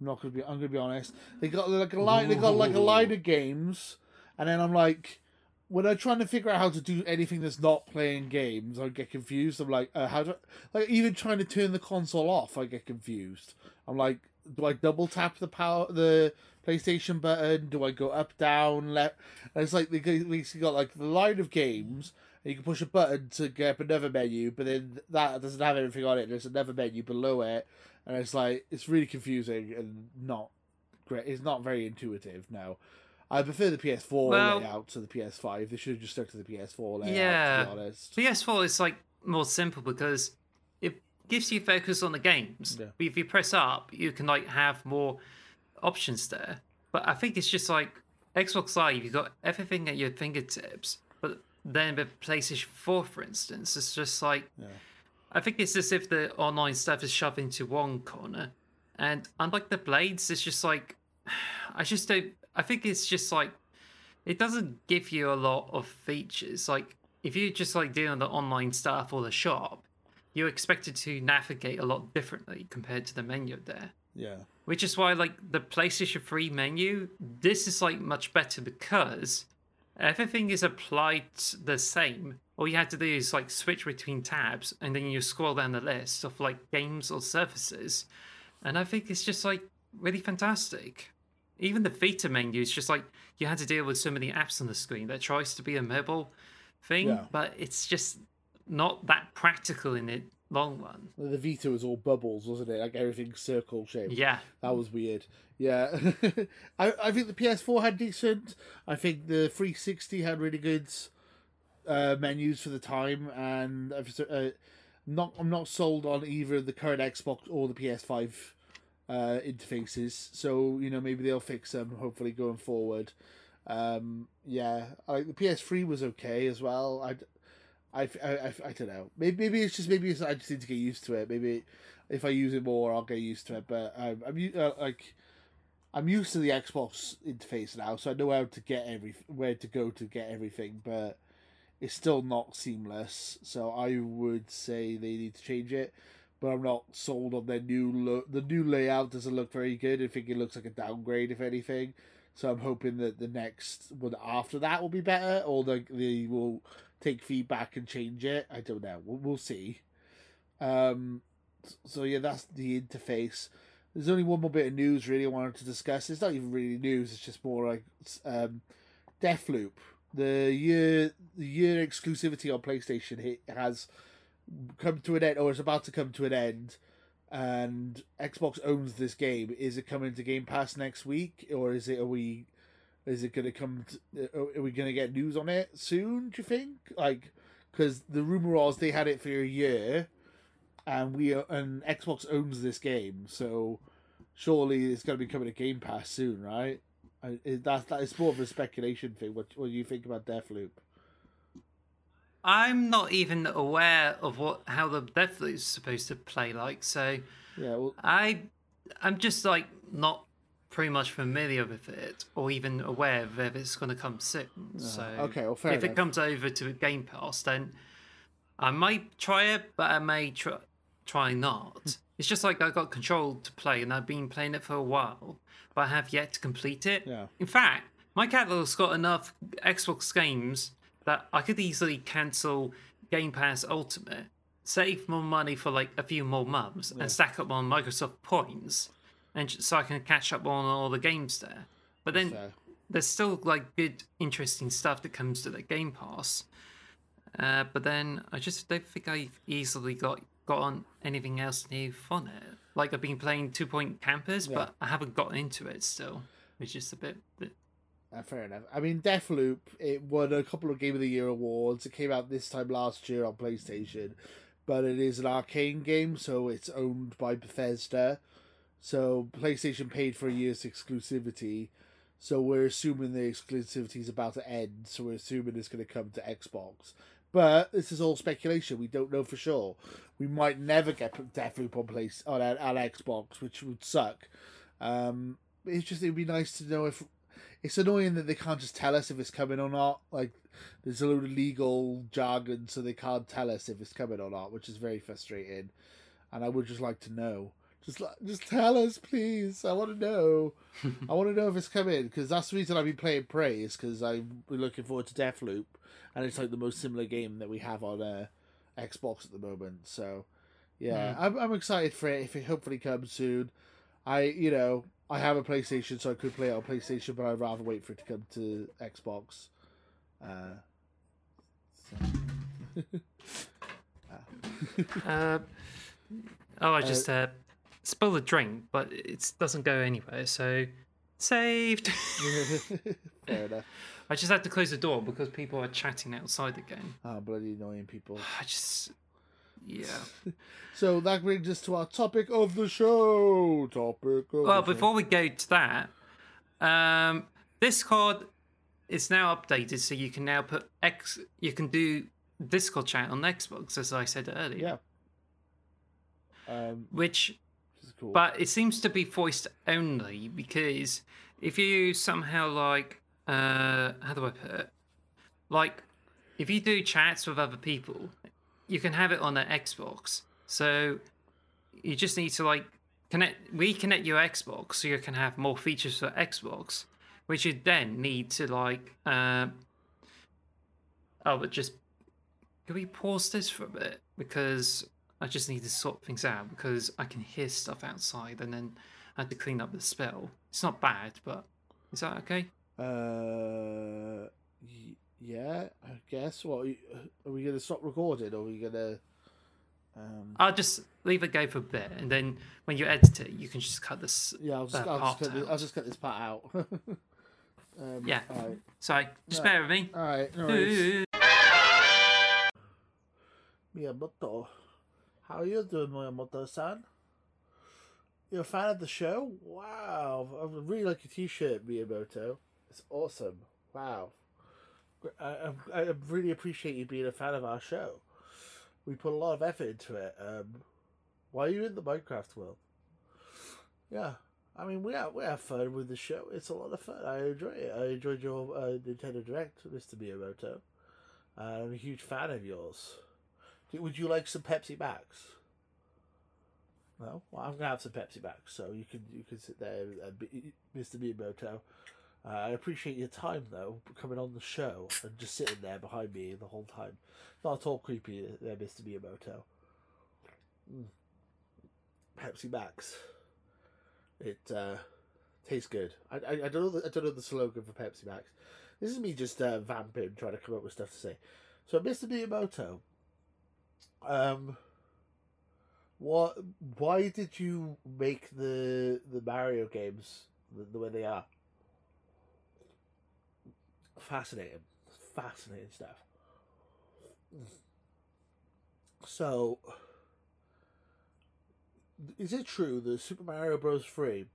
I'm not gonna be. I'm gonna be honest. They got like a line. They got like a line of games, and then I'm like, when I'm trying to figure out how to do anything that's not playing games, I get confused. I'm like, uh, how do like even trying to turn the console off, I get confused. I'm like, do I double tap the power the PlayStation button? Do I go up, down, left? And it's like they basically got like the line of games. And you can push a button to get up another menu, but then that doesn't have everything on it. There's another menu below it, and it's like it's really confusing and not great. It's not very intuitive now. I prefer the PS4 Well- layout to the PS5. They should have just stuck to the PS4 layout. Yeah. to be honest. PS4 is like more simple because gives you focus on the games. Yeah. If you press up, you can like have more options there. But I think it's just like Xbox Live, you've got everything at your fingertips. But then with PlayStation 4, for instance, it's just like Yeah. I think it's as if the online stuff is shoved into one corner. And unlike the blades, it's just like I just don't I think it's just like it doesn't give you a lot of features. Like if you're just like doing the online stuff or the shop, you're expected to navigate a lot differently compared to the menu there. Yeah. Which is why like the PlayStation 3 menu, this is like much better because everything is applied the same. All you have to do is like switch between tabs and then you scroll down the list of like games or services. And I think it's just like really fantastic. Even the Vita menu is just like you had to deal with so many apps on the screen that tries to be a mobile thing, Yeah. but it's just not that practical in the long run. The Vita was all bubbles, wasn't it? Like everything circle shaped. Yeah. That was weird. Yeah. I, I think the PS4 had decent. I think the 360 had really good uh, menus for the time, and I've, uh, not I'm not sold on either the current Xbox or the PS5 uh, interfaces. So you know maybe they'll fix them. Hopefully going forward. Um, yeah, I, like the PS3 was okay as well. I, I, I, I, I don't know. Maybe maybe it's just maybe it's, I just need to get used to it. Maybe if I use it more, I'll get used to it. But I'm uh, like. I'm used to the Xbox interface now, so I know how to get every where to go to get everything, but it's still not seamless. So I would say they need to change it, but I'm not sold on their new look. The new layout doesn't look very good. I think it looks like a downgrade, if anything. So I'm hoping that the next one after that will be better, or they they will take feedback and change it. I don't know. We'll, we'll see. Um. So yeah, that's the interface. There's only one more bit of news really I wanted to discuss. It's not even really news. It's just more like um, Deathloop. The year the year exclusivity on PlayStation hit, has come to an end, or is about to come to an end. And Xbox owns this game. Is it coming to Game Pass next week, or is it? Are we? Is it going to come? To, uh, oh, are we going to get news on it soon? Do you think? Like, because the rumor was they had it for a year, and we uh, and Xbox owns this game, so surely it's going to be coming to Game Pass soon, right? I- it- That that is more of a speculation thing. What what do you think about Deathloop? I'm not even aware of what how the Deathloop is supposed to play like, so Yeah, well, I I'm just like not pretty much familiar with it or even aware of if it's going to come soon. Uh-huh. So okay, well, if it comes over to Game Pass, then I might try it, but I may try try not. Hmm. it's just like I got Control to play, and I've been playing it for a while, but I have yet to complete it. Yeah. In fact, my catalog's got enough Xbox games that I could easily cancel Game Pass Ultimate, save more money for like a few more months, and stack up on Microsoft points, and so I can catch up on all the games there. But then there's still like good, interesting stuff that comes to the Game Pass. Uh, but then I just don't think I've easily got got on anything else new on it. Like I've been playing Two Point Campus, but I haven't gotten into it still, which is a bit. bit Uh, fair enough. I mean, Deathloop it won a couple of Game of the Year awards. It came out this time last year on PlayStation, but it is an Arkane game, so it's owned by Bethesda. So PlayStation paid for a year's exclusivity. So we're assuming the exclusivity is about to end. So we're assuming it's going to come to Xbox. But this is all speculation. We don't know for sure. We might never get Deathloop on place on, on Xbox, which would suck. Um, it's just it'd be nice to know if it's annoying that they can't just tell us if it's coming or not. Like there's a load of legal jargon, so they can't tell us if it's coming or not, which is very frustrating. And I would just like to know. Just just tell us, please. I want to know. I want to know if it's coming because that's the reason I've been playing Prey is because I'm looking forward to Deathloop, and it's like the most similar game that we have on uh, Xbox at the moment. So, yeah, Hmm. I'm I'm excited for it. If it hopefully comes soon, I you know I have a PlayStation, so I could play it on PlayStation, but I'd rather wait for it to come to Xbox. Uh, so. Uh, oh, I just uh, spilled the drink, but it doesn't go anywhere. So saved. Fair enough. I just had to close the door because people are chatting outside again. Ah, bloody annoying people. I just, yeah. So that brings us to our topic of the show. Topic. Of Well, the show. before we go to that, um, Discord is now updated, so you can now put X. You can do Discord chat on Xbox, as I said earlier. yeah, um, Which, cool. but it seems to be voiced only because if you somehow like, uh, how do I put it? Like, if you do chats with other people, you can have it on an Xbox. So you just need to like connect reconnect your Xbox so you can have more features for Xbox, which you then need to like uh, oh but just can we pause this for a bit? Because I just need to sort things out because I can hear stuff outside and then I had to clean up the spell. It's not bad, but is that okay? Uh, y- yeah, I guess. What are, we going to stop recording, or are we going to? Um, I'll just leave it go for a bit and then when you edit it you can just cut this yeah, I'll just, that I'll, just cut this, I'll just cut this part out. um, Yeah. Right. Sorry, just No. bear with me. All right. No worries. How are you doing, Miyamoto-san? You're a fan of the show? Wow. I really like your t-shirt, Miyamoto. It's awesome. Wow. I, I, I really appreciate you being a fan of our show. We put a lot of effort into it. Um, why are you in the Minecraft world? Yeah. I mean, we have, we have fun with the show. It's a lot of fun. I enjoy it. I enjoyed your uh, Nintendo Direct, Mr. Miyamoto. Uh, I'm a huge fan of yours. Would you like some Pepsi Max? No, well, I'm gonna have some Pepsi Max, so you can you can sit there, and be, Mr. Miyamoto. Uh, I appreciate your time though, coming on the show and just sitting there behind me the whole time. Not at all creepy, there, Mr. Miyamoto. Mm. Pepsi Max. It uh, tastes good. I, I, I don't know the, I don't know the slogan for Pepsi Max. This is me just uh, vamping, trying to come up with stuff to say. So, Mr. Miyamoto, um, what? Why did you make the the Mario games the, the way they are? Fascinating, fascinating stuff. So, is it true that Super Mario Bros. Three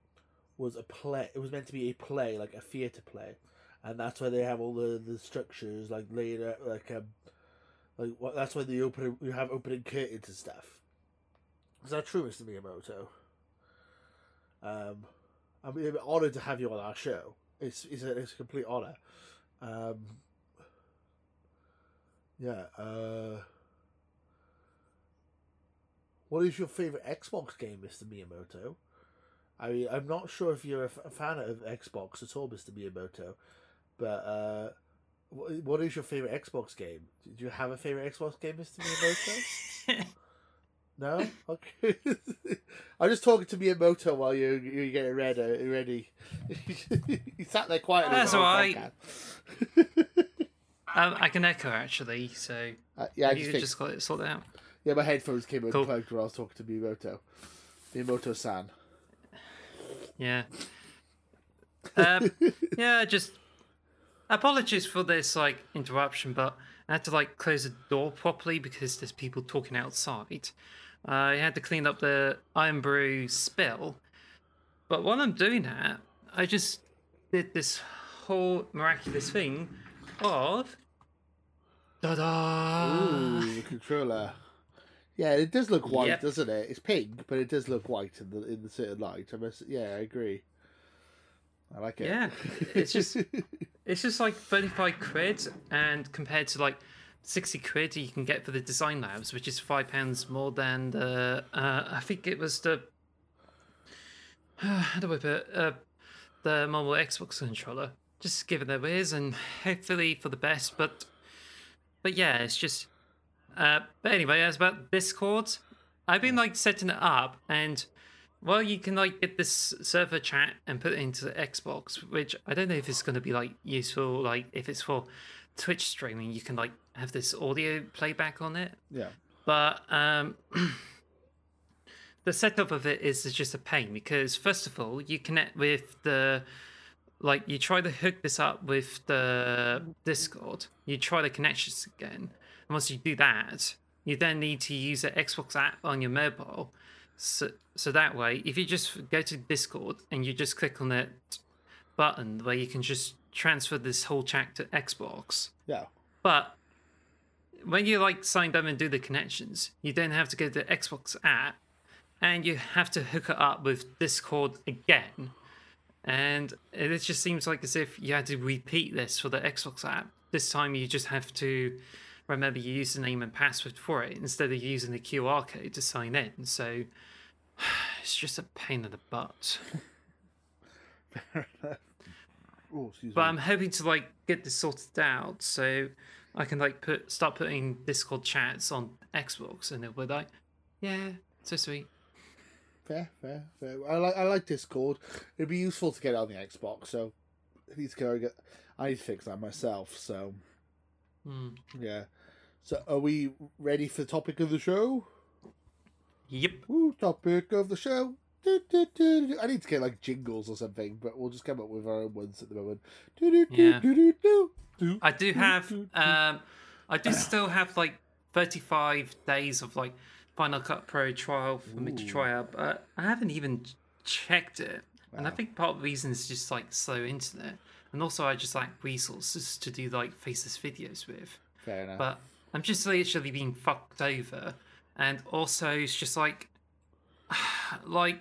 was a play? It was meant to be a play, like a theater play, and that's why they have all the, the structures like laid out, like um, like what? That's why the opening you have opening curtains and stuff. Is that true, Mister Miyamoto? Um, I'm, honored to have you on our show. It's it's a, it's a complete honor. Um, yeah. Uh, what is your favorite Xbox game, Mister Miyamoto? I mean, I'm not sure if you're a, f- a fan of Xbox at all, Mister Miyamoto, but uh, what, what is your favorite Xbox game? Do you have a favorite Xbox game, Mister Miyamoto? No. Okay. I'm just talking to Miyamoto while you you getting ready. Ready. he sat there quietly. That's the alright. um, I can echo actually, so Uh, yeah, I you just think, just got it sorted out. yeah, my headphones came Cool. unplugged while I was talking to Miyamoto. Miyamoto-san. Yeah. Um, yeah, just apologies for this like interruption, but I had to like close the door properly because there's people talking outside. Uh, I had to clean up the Irn-Bru spill, but while I'm doing that, I just did this whole miraculous thing of Ta-da! Ooh, the controller. Yeah, it does look white, Yep. doesn't it? It's pink, but it does look white in the in the certain light. I must, yeah, I agree. I like it. Yeah, it's just it's just like 35 quid and compared to like 60 quid you can get for the design labs which is five pounds more than the uh, i think it was the how do i put it? Uh, the mobile xbox controller. Just give it a whiz and hopefully for the best but but yeah it's just uh but anyway as about discord. I've been like setting it up and well, you can like get this server chat and put it into the Xbox, which I don't know if it's going to be like useful. Like if it's for Twitch streaming, you can like have this audio playback on it. yeah, But um, the setup of it is just a pain because first of all, you connect with the like you try to hook this up with the Discord. You try the connections again, and once you do that, you then need to use the Xbox app on your mobile. So, so that way, if you just go to Discord and you just click on that button where you can just transfer this whole chat to Xbox, yeah, but when you like sign up and do the connections, you then have to go to the Xbox app and you have to hook it up with Discord again. And it just seems like as if you had to repeat this for the Xbox app. This time you just have to remember your username and password for it instead of using the QR code to sign in. So it's just a pain in the butt. Oh, But. I'm hoping to like get this sorted out so I can like put start putting Discord chats on Xbox and it would like, yeah, so sweet. Fair, fair, fair. I like I like Discord. It'd be useful to get it on the Xbox. So I need to go get. I need to fix that myself. So Hmm. yeah. So are we ready for the topic of the show? Yep. Woo, topic of the show. Do, do, do. I need to get like jingles or something, but we'll just come up with our own ones at the moment. Do, do, do, Yeah. do, do, do, do. I do have um I do still have like 35 days of like Final Cut Pro trial for me to try out, but I haven't even checked it. And I think part of the reason is just like slow internet. And also I just lack resources to do like faceless videos with. Fair enough. but I'm just literally being fucked over, and also it's just like, like,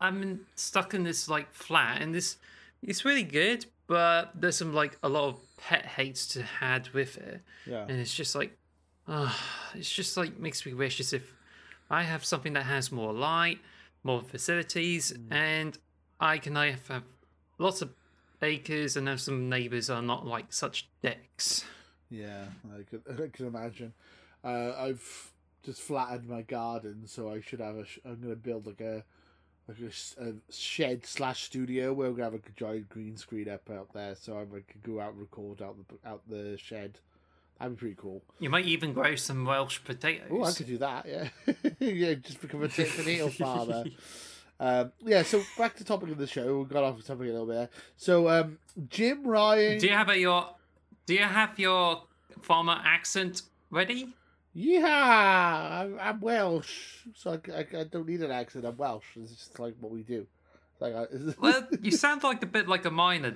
I'm stuck in this like flat, and this it's really good, but there's some like a lot of pet hates to had with it, yeah. and it's just like, uh, it's just like makes me wish as if I have something that has more light, more facilities, and I can have, have lots of acres and have some neighbors are not like such dicks. Yeah, I could, I can imagine. Uh, I've just flattened my garden, so I should have a. Sh- I'm gonna build like a like a, a shed slash studio where we're have a giant green screen up out there, so I could go out and record out the out the shed. That'd be pretty cool. You might even grow some Welsh potatoes. Oh, I could do that. Yeah, yeah, just become a tomato farmer. Um, yeah, so back to the topic of the show. We got off the topic a little bit. So, um, Jim Ryan. Do you have a, your Do you have your farmer accent ready? Yeah, I'm, I'm Welsh, so I, I, I don't need an accent. I'm Welsh. It's just like what we do. Like I, Well, you sound like a bit like a miner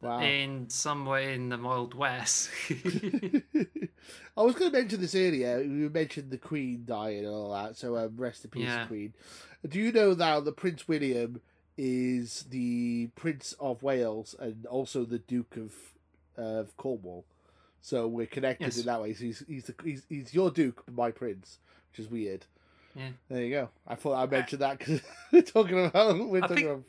wow. in some way in the Wild West. I was going to mention this earlier. We mentioned the Queen dying and all that, so um, rest in peace, Yeah. Queen. Do you know now that Prince William is the Prince of Wales and also the Duke of of Cornwall? So we're connected Yes. in that way. So he's he's, the, he's he's your Duke, but my Prince, which is weird. Yeah. There you go. I thought I mentioned that because we're talking about we're I talking think- about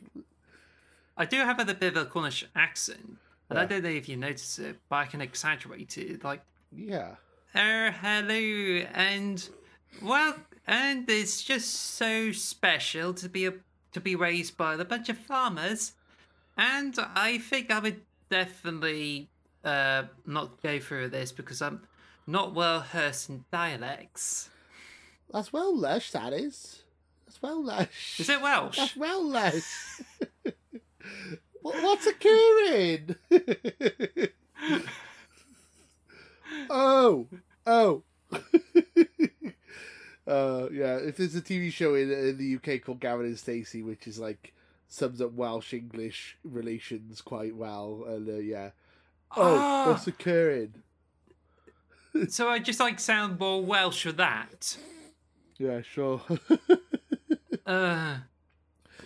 I do have a bit of a Cornish accent, and I don't know if you notice it, but I can exaggerate it. Like, yeah. oh, hello, and well, and it's just so special to be a, to be raised by a bunch of farmers, and I think I would definitely uh, not go through this because I'm not well versed in dialects. That's Welsh. That is. That's Welsh. Is it Welsh? That's Welsh. lush. what, what's occurring? oh, oh. uh, yeah. If there's a TV show in, in the UK called Gavin and Stacey, which is like sums up Welsh English relations quite well, and uh, yeah. Oh, Ah. what's occurring? so I just like sound more Welsh for that. Yeah, sure. Uh,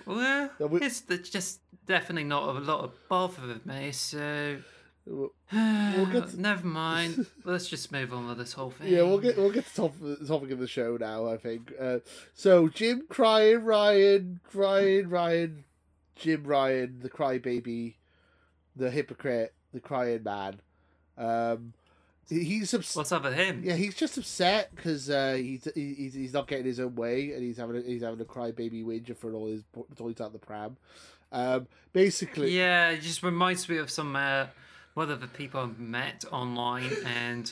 well, we- it's just definitely not a lot of bother with me. So Well, to- never mind. Let's just move on with this whole thing. Yeah, we'll get we'll get to top, the topic of the show now. I think. Uh, so Jim crying, Ryan, Ryan, Ryan, Jim Ryan, the crybaby, the hypocrite, the crying man. Um, he's upset. What's up with him? Yeah, he's just upset because uh, he's, he's he's not getting his own way, and he's having a, he's having a crybaby whinge for all his toys out the pram. Um, basically, Yeah, it just reminds me of some uh, one of the people I've met online and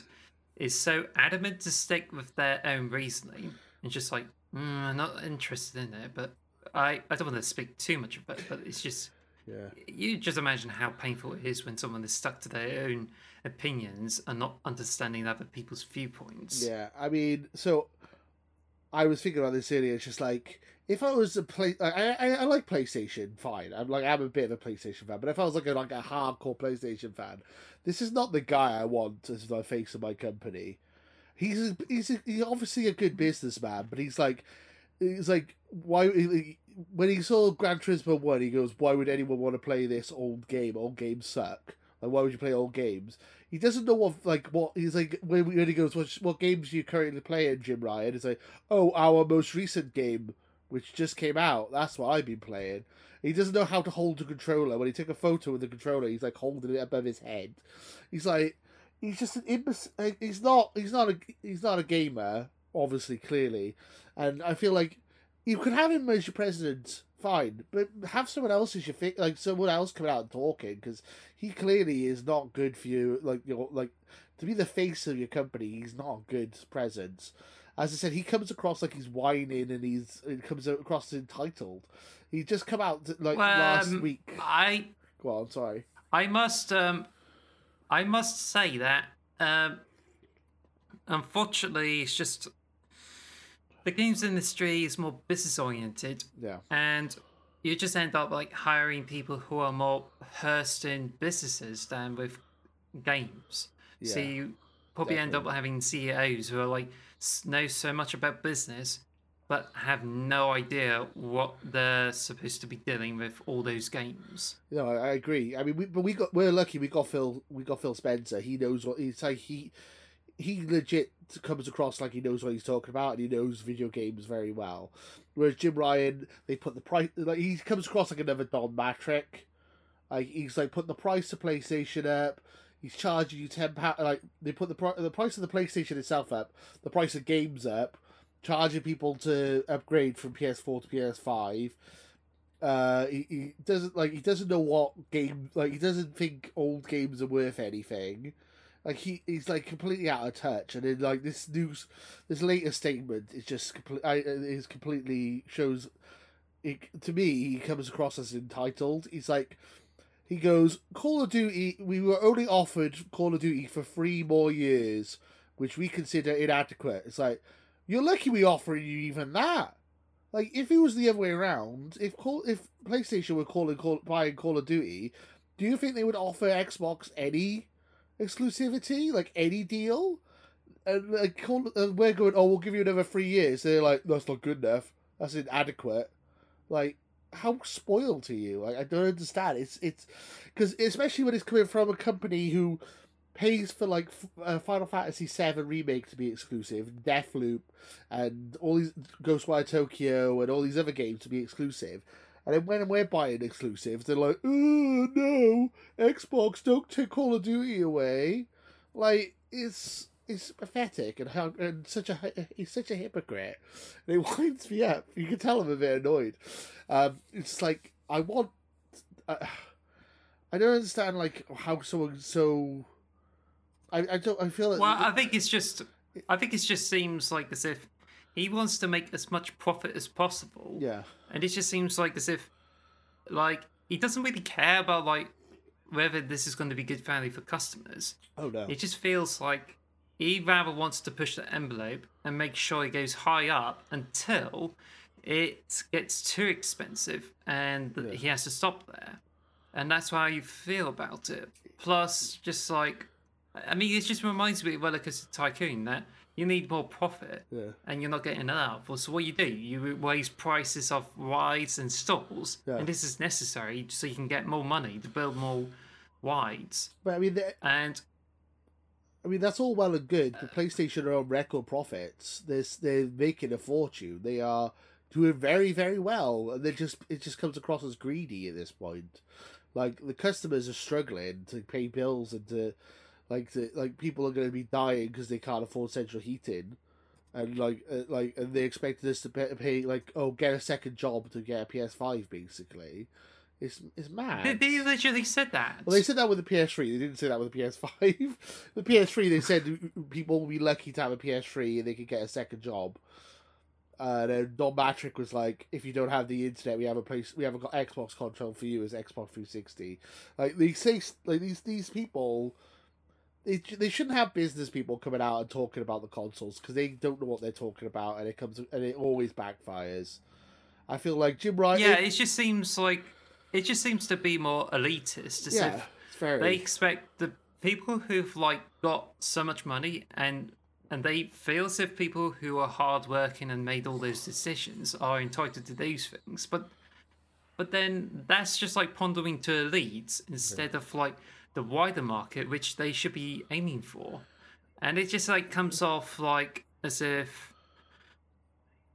is so adamant to stick with their own reasoning and just like, mm, I'm not interested in it. But I, I don't want to speak too much about it, but it's just, yeah. you just imagine how painful it is when someone is stuck to their own opinions and not understanding other people's viewpoints. Yeah, I mean, so I was thinking about this earlier. It's just like if I was a play, I, I I like PlayStation, fine. I'm like I'm a bit of a PlayStation fan, but if I was like a like a hardcore PlayStation fan, this is not the guy I want as the face of my company. He's a, he's a, he's obviously a good businessman, but he's like he's like why when he saw Gran Turismo One, he goes, "Why would anyone want to play this old game? Old games suck." Like, why would you play old games? He doesn't know what, like, what he's like when, when he goes, what, what games you currently playing, Jim Ryan? It's like, oh, our most recent game, which just came out. That's what I've been playing. He doesn't know how to hold a controller. When he took a photo with the controller, he's like holding it above his head. He's like, he's just an imbecile. He's not. He's not a. He's not a gamer. Obviously, clearly, and I feel like you could have him as your president, fine, but have someone else as your fi- like someone else coming out and talking because he clearly is not good for you. Like you know, like to be the face of your company, he's not a good presence. As I said, he comes across like he's whining and he's it comes across entitled. He just come out like Well, last um, week. I Go on, sorry. I must um I must say that um unfortunately it's just the games industry is more business oriented Yeah, and you just end up like hiring people who are more versed in businesses than with games. So you probably end up having CEOs who are like know so much about business but have no idea what they're supposed to be dealing with all those games. No, I, I agree. I mean, we, but we got we're lucky. We got Phil. We got Phil Spencer. He knows what he's like. He he legit comes across like he knows what he's talking about, and he knows video games very well. Whereas Jim Ryan, they put the price like he comes across like another Don Mattrick. Like he's like putting the price of PlayStation up. He's charging you ten pound. Like they put the the price of the PlayStation itself up, the price of games up, charging people to upgrade from PS4 to PS5 uh he, he doesn't like he doesn't know what game like he doesn't think old games are worth anything like he he's like completely out of touch and then like this news this latest statement is just complete I, uh, is completely shows it, to me he comes across as entitled. He's like he goes call of duty we were only offered call of duty for three more years which we consider inadequate. It's like you're lucky we offering you even that. Like if it was the other way around, if Call if PlayStation were calling call, buying Call of Duty, do you think they would offer Xbox any exclusivity, like any deal? And like we're going, oh, we'll give you another three years. They're like, that's not good enough. That's inadequate. Like, how spoiled are you? Like, I don't understand. It's it's because especially when it's coming from a company who pays for like uh, Final Fantasy VII remake to be exclusive, Deathloop, and all these Ghostwire Tokyo and all these other games to be exclusive. And then when we're buying exclusives, they're like, "Oh no, Xbox, don't take Call of Duty away." Like it's it's pathetic and and such a he's such a hypocrite. And it winds me up. You can tell I'm a bit annoyed. Um, it's like I want. Uh, I don't understand like how someone so. I, I don't. I feel like Well, I think it's just, I think it just seems like as if he wants to make as much profit as possible, yeah. and it just seems like as if, like, he doesn't really care about like whether this is going to be good value for customers. Oh no. It just feels like he rather wants to push the envelope and make sure it goes high up until it gets too expensive and Yeah. he has to stop there. And that's how you feel about it. Plus, just like I mean, it just reminds me of Roller Coaster Tycoon that you need more profit, Yeah. and you're not getting enough. Well, so what you do, you raise prices of rides and stalls, Yeah. and this is necessary so you can get more money to build more rides. But I mean, they- And I mean that's all well and good. The PlayStation are on record profits. They're they're making a fortune. They are doing very very well, and they just it just comes across as greedy at this point. Like the customers are struggling to pay bills and to like to, like people are going to be dying because they can't afford central heating, and like uh, like and they expected us to pay, pay like oh get a second job to get a PS5 basically. It's it's mad. they, they literally said that. Well, they said that with the PS3. They didn't say that with the PS5. the PS3, they said people will be lucky to have a PS3 and they could get a second job. Uh, then Don Mattrick was like, "If you don't have the internet, we have a place. We haven't got Xbox console for you as Xbox 360." Like they say, like these these people, they they shouldn't have business people coming out and talking about the consoles because they don't know what they're talking about, and it comes and it always backfires. I feel like Jim Ryan. yeah, it just seems like it just seems to be more elitist. As yeah, if it's very. they expect the people who've like got so much money and and they feel as if people who are hardworking and made all those decisions are entitled to those things but but then that's just like pondering to elites mm-hmm. instead of like the wider market which they should be aiming for and it just like comes off like as if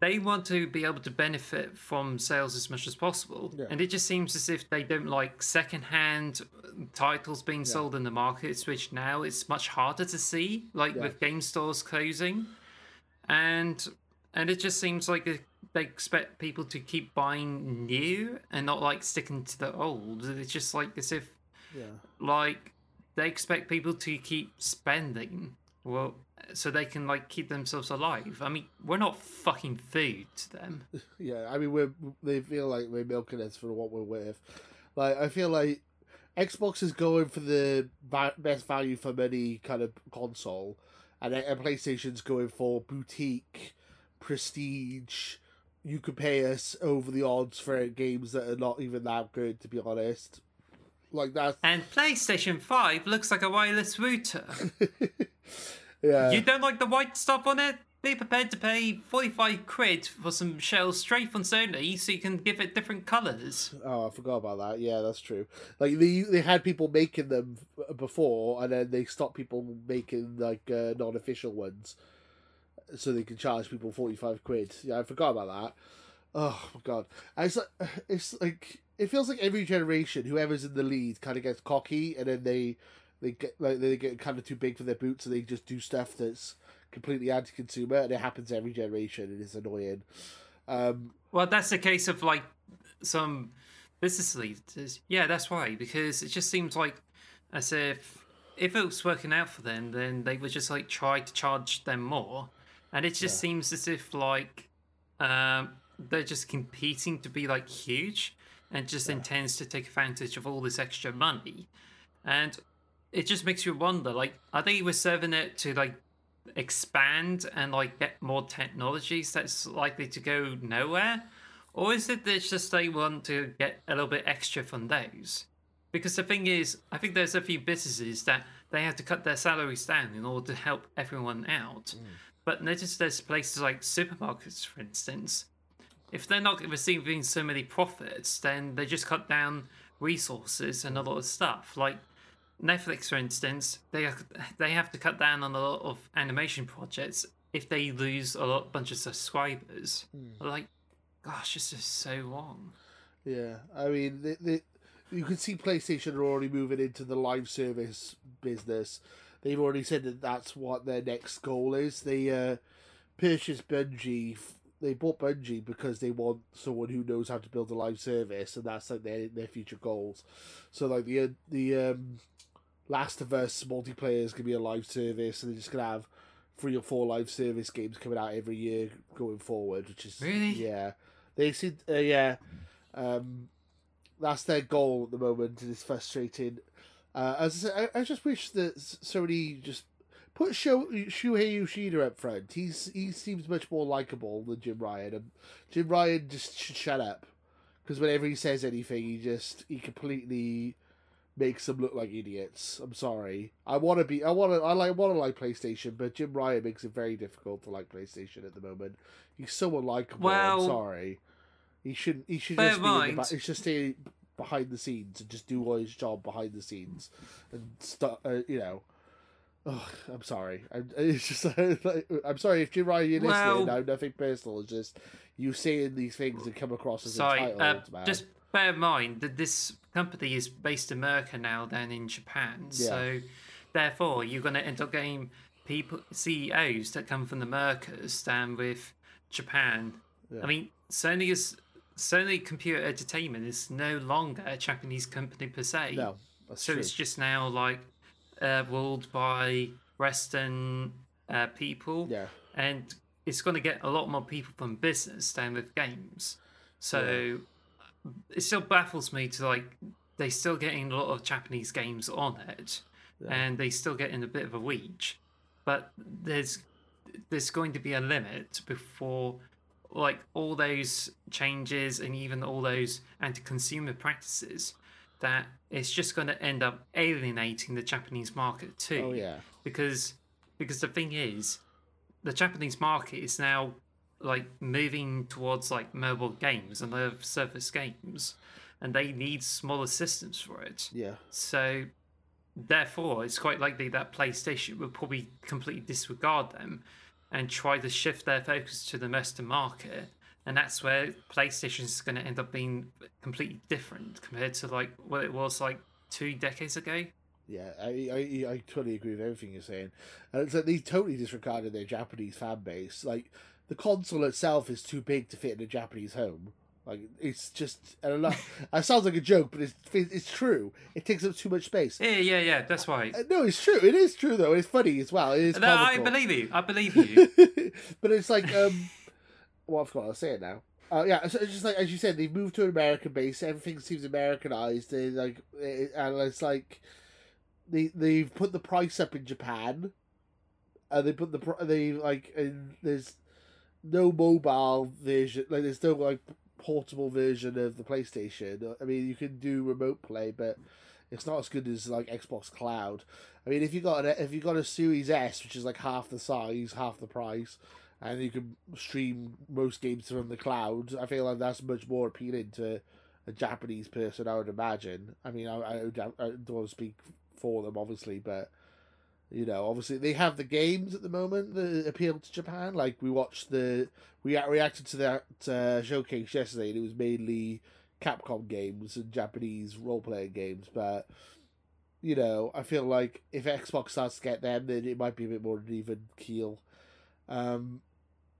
they want to be able to benefit from sales as much as possible Yeah. and it just seems as if they don't like secondhand titles being sold in the markets which now it's much harder to see like Yeah. with game stores closing and and it just seems like they expect people to keep buying new and not like sticking to the old it's just like as if yeah. like they expect people to keep spending well so they can like keep themselves alive i mean we're not fucking food to them Yeah, I mean, we're they feel like we're milking us for what we're worth. Like, I feel like Xbox is going for the va- best value for money kind of console, and, and PlayStation's going for boutique, prestige. You could pay us over the odds for games that are not even that good, to be honest. Like that's and playstation 5 looks like a wireless router yeah. you don't like the white stuff on it be prepared to pay 45 quid for some shells straight from sony so you can give it different colors Oh, I forgot about that. Yeah, that's true. Like they they had people making them before, and then they stopped people making like uh, non-official ones, so they can charge people forty five quid. Yeah, I forgot about that. Oh my god, And it's like it's like it feels like every generation, whoever's in the lead, kind of gets cocky, and then they they get like they get kind of too big for their boots, and they just do stuff that's completely anti-consumer, and it happens every generation, and it's annoying. Um, Well, that's the case of like some business leaders. Yeah, that's why. Because it just seems like as if if it was working out for them, then they would just like try to charge them more, and it just Yeah. seems as if like um, they're just competing to be like huge, and just intends to take advantage of all this extra money, and it just makes you wonder like are they reserving it to like expand and like get more technologies that's likely to go nowhere? Or is it that just they want to get a little bit extra from those? Because the thing is i think there's a few businesses that they have to cut their salaries down in order to help everyone out. Mm. But notice there's places like supermarkets for instance if they're not receiving so many profits then they just cut down resources and a lot of stuff like Netflix, for instance, they have, they have to cut down on a lot of animation projects if they lose a lot bunch of subscribers. Like, gosh, this is so wrong. Yeah, I mean, they, they, you can see PlayStation are already moving into the live service business. They've already said that that's what their next goal is. They uh, purchased Bungie. They bought Bungie because they want someone who knows how to build a live service, and that's like their their future goals. So like the the um, Last of Us multiplayer is gonna be a live service, and they're just gonna have three or four live service games coming out every year going forward, which is Really? yeah. They said uh, yeah. Um, that's their goal at the moment, and it's frustrating. Uh, as I said, I, I just wish that Sony just put Sho- Shuhei Yoshida up front. He's he seems much more likable than Jim Ryan, and Jim Ryan just should shut up because whenever he says anything, he just he completely makes them look like idiots. I'm sorry. I want to be. I want to. I like. Want to like PlayStation, but Jim Ryan makes it very difficult to like PlayStation at the moment. He's so unlikable. Well- I'm sorry. He shouldn't. He should just be. In the mind- he should stay behind the scenes and just do all his job behind the scenes and stuff. Uh, you know. Oh, I'm sorry. I'm, it's just. I'm sorry if Jim Ryan you're listening. Well- now nothing personal. It's just you saying these things and come across as Sorry, entitled, uh, man. just bear in mind that this company is based in America now than in Japan. So, therefore, you're going to end up getting people CEOs that come from the Americas than with Japan. Yeah. I mean, Sony is Sony Computer Entertainment is no longer a Japanese company per se. no, that's so true. it's just now like uh, ruled by Western uh, people Yeah. and it's going to get a lot more people from business than with games. So it still baffles me to like they still getting a lot of Japanese games on it, Yeah. and they still getting a bit of a reach. But there's there's going to be a limit before like all those changes and even all those anti-consumer practices that it's just going to end up alienating the Japanese market too Oh yeah. because because the thing is the japanese market is now like moving towards like mobile games and live service games and they need smaller systems for it Yeah. so therefore it's quite likely that playstation will probably completely disregard them and try to shift their focus to the western market and that's where playstation is going to end up being completely different compared to like what it was like two decades ago Yeah, I, I I totally agree with everything you're saying. And it's like they totally disregarded their Japanese fan base. Like the console itself is too big to fit in a Japanese home. Like it's just I don't know. it sounds like a joke, but it's it's true. It takes up too much space. yeah yeah yeah that's right Uh, No, it's true. It is true though. It's funny as well. It is No, I believe you. I believe you. but it's like um well I've got to say it now. Uh, yeah, so it's just like as you said, they've moved to an American base. Everything seems Americanized. They like, eh, and it's like they they've put the price up in Japan, and they put the they like and there's no mobile version. Like there's no like portable version of the PlayStation. I mean, you can do remote play, but it's not as good as like Xbox Cloud. I mean, if you got if you got a Series S, which is like half the size, half the price, and you can stream most games from the cloud, I feel like that's much more appealing to a Japanese person. I would imagine. I mean, I, I, don't- I don't want to speak for them, obviously, but you know, obviously they have the games at the moment that appeal to Japan. Like we watched the we reacted to that uh, showcase yesterday, and it was mainly Capcom games and Japanese role playing games, but you know, I feel like if Xbox starts to get them, then it might be a bit more an even keel. Um,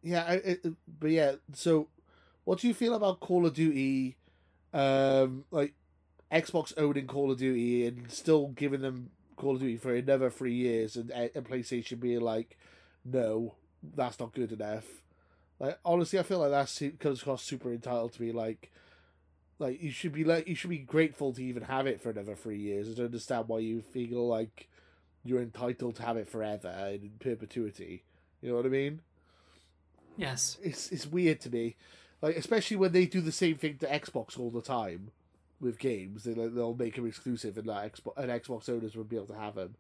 yeah, I, it, but yeah. So, what do you feel about Call of Duty? Um, like Xbox owning Call of Duty and still giving them Call of Duty for another three years, and, and PlayStation being like, no, that's not good enough. Like honestly, I feel like that comes across super entitled to me. Like, like you should be like you should be grateful to even have it for another three years. I don't understand why you feel like you're entitled to have it forever in perpetuity. You know what I mean? Yes. It's it's weird to me, like especially when they do the same thing to Xbox all the time with games. They they'll make them exclusive, and that Xbox and Xbox owners will be able to have them.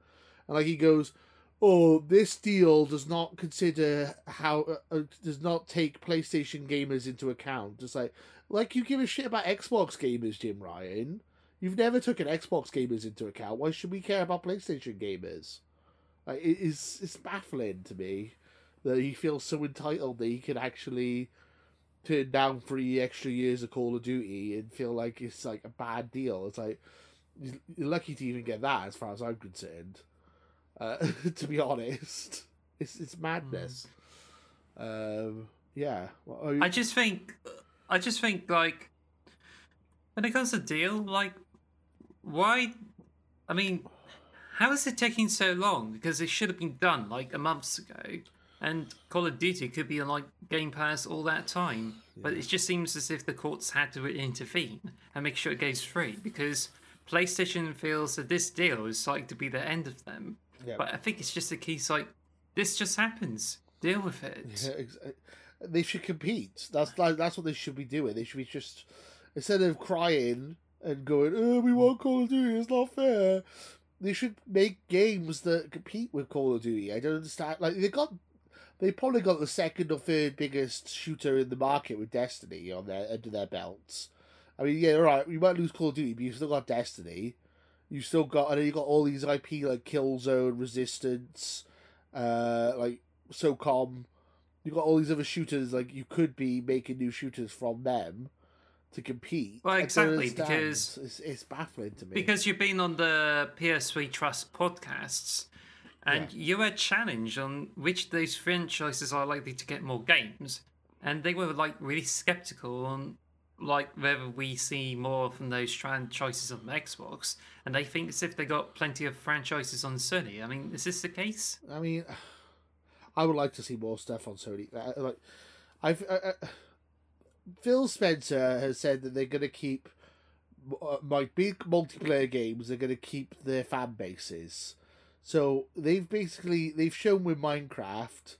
And like he goes, "Oh, this deal does not consider how uh, uh, does not take PlayStation gamers into account." Just like like you give a shit about Xbox gamers, Jim Ryan. You've never taken Xbox gamers into account. Why should we care about PlayStation gamers? Like it is it's baffling to me that he feels so entitled that he can actually turn down three extra years of Call of Duty and feel like it's like a bad deal. It's like you're lucky to even get that, as far as I'm concerned. Uh, to be honest, it's it's madness. Um, yeah. Well, you- I just think, I just think like, when it comes to deal, like, why? I mean, how is it taking so long? Because it should have been done like a month ago, and Call of Duty could be on like Game Pass all that time. But it just seems as if the courts had to intervene and make sure it goes free because PlayStation feels that this deal is like to be the end of them. Yeah. But I think it's just a case like this just happens. Deal with it. Yeah, ex- uh, they should compete. That's like, that's what they should be doing. They should be just instead of crying and going, "Oh, we want Call of Duty. It's not fair." They should make games that compete with Call of Duty. I don't understand. Like they got, they probably got the second or third biggest shooter in the market with Destiny on their under their belts. I mean, yeah, all right. You might lose Call of Duty, but you've still got Destiny. You still got, and then you got all these IP like Killzone, Resistance, uh, like SOCOM. You got all these other shooters. Like you could be making new shooters from them to compete. Well, exactly, because- it's, it's baffling to me. Because you've been on the PS3 Trust podcasts, and you were challenged on which of those franchises are likely to get more games, and they were like really skeptical on like whether we see more from those franchises on Xbox, and they think as if they got plenty of franchises on Sony. I mean, is this the case? I mean, I would like to see more stuff on Sony. Uh, Like, I've uh, uh, Phil Spencer has said that they're going to keep uh, my big multiplayer games. They're going to keep their fan bases. So they've basically they've shown with Minecraft,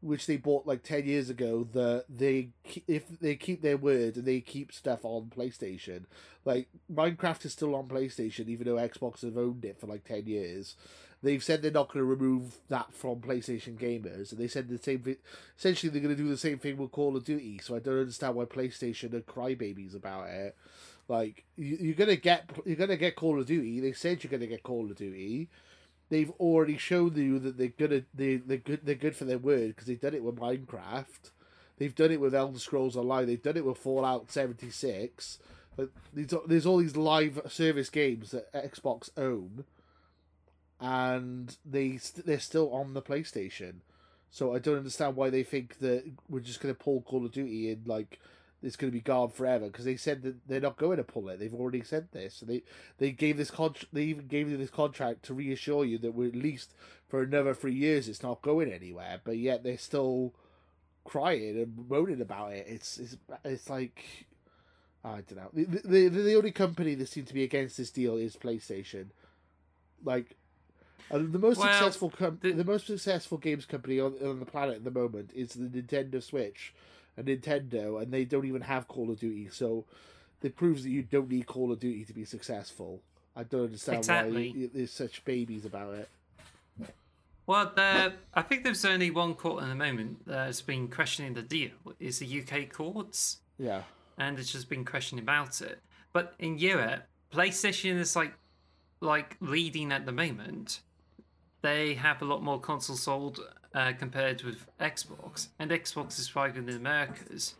which they bought like ten years ago, that they if they keep their word and they keep stuff on PlayStation. Like Minecraft is still on PlayStation, even though Xbox have owned it for like ten years they've said they're not going to remove that from PlayStation gamers, and they said the same. Essentially, they're going to do the same thing with Call of Duty. So I don't understand why PlayStation are crybabies about it. Like you, you're gonna get you're gonna get Call of Duty. They said you're gonna get Call of Duty. They've already shown you that they're gonna they they're good they're good for their word because they've done it with Minecraft. They've done it with Elder Scrolls Online. They've done it with Fallout seventy six. But there's, there's all these live service games that Xbox own and they they're still on the PlayStation. So I don't understand why they think that we're just going to pull Call of Duty and like it's going to be gone forever because they said that they're not going to pull it. They've already said this. So they they gave this con- they even gave you this contract to reassure you that we're at least for another three years it's not going anywhere. But yet they're still crying and moaning about it. It's it's it's like I don't know. The, the, the only company that seems to be against this deal is PlayStation. Like uh, the most Well, successful com- the- the... most successful games company on, on the planet at the moment is the Nintendo Switch, and Nintendo, and they don't even have Call of Duty. So it proves that you don't need Call of Duty to be successful. I don't understand Exactly. why there's such babies about it. Well, there, I think there's only one court at the moment that's been questioning the deal. Is the UK courts, Yeah, and it's just been questioning about it. But in Europe, PlayStation is like like leading at the moment. They have a lot more consoles sold uh, compared with Xbox, and Xbox is thriving in the Americas,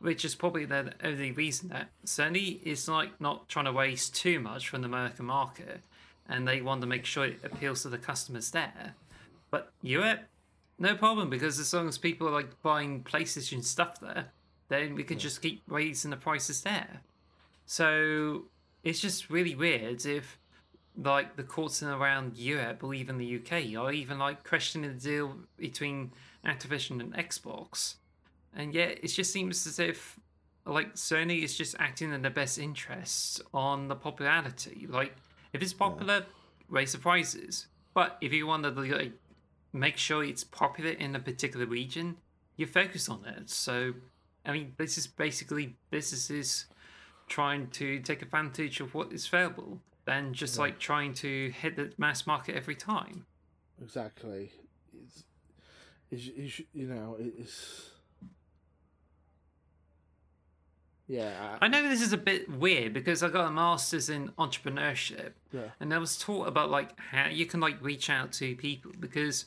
which is probably the only reason that Sony is like not trying to waste too much from the American market, and they want to make sure it appeals to the customers there. But Europe, no problem because as long as people are like buying PlayStation stuff there, then we can just keep raising the prices there. So it's just really weird if like the courts in around Europe or even the UK are even like questioning the deal between Activision and Xbox. And yet it just seems as if like Sony is just acting in their best interests on the popularity. Like if it's popular, raise the prices. But if you want to like make sure it's popular in a particular region, you focus on it. So I mean this is basically businesses trying to take advantage of what is available than just like trying to hit the mass market every time. exactly. It's, it's, it's you know it's yeah. I know this is a bit weird because I got a master's in entrepreneurship yeah. and I was taught about like how you can like reach out to people because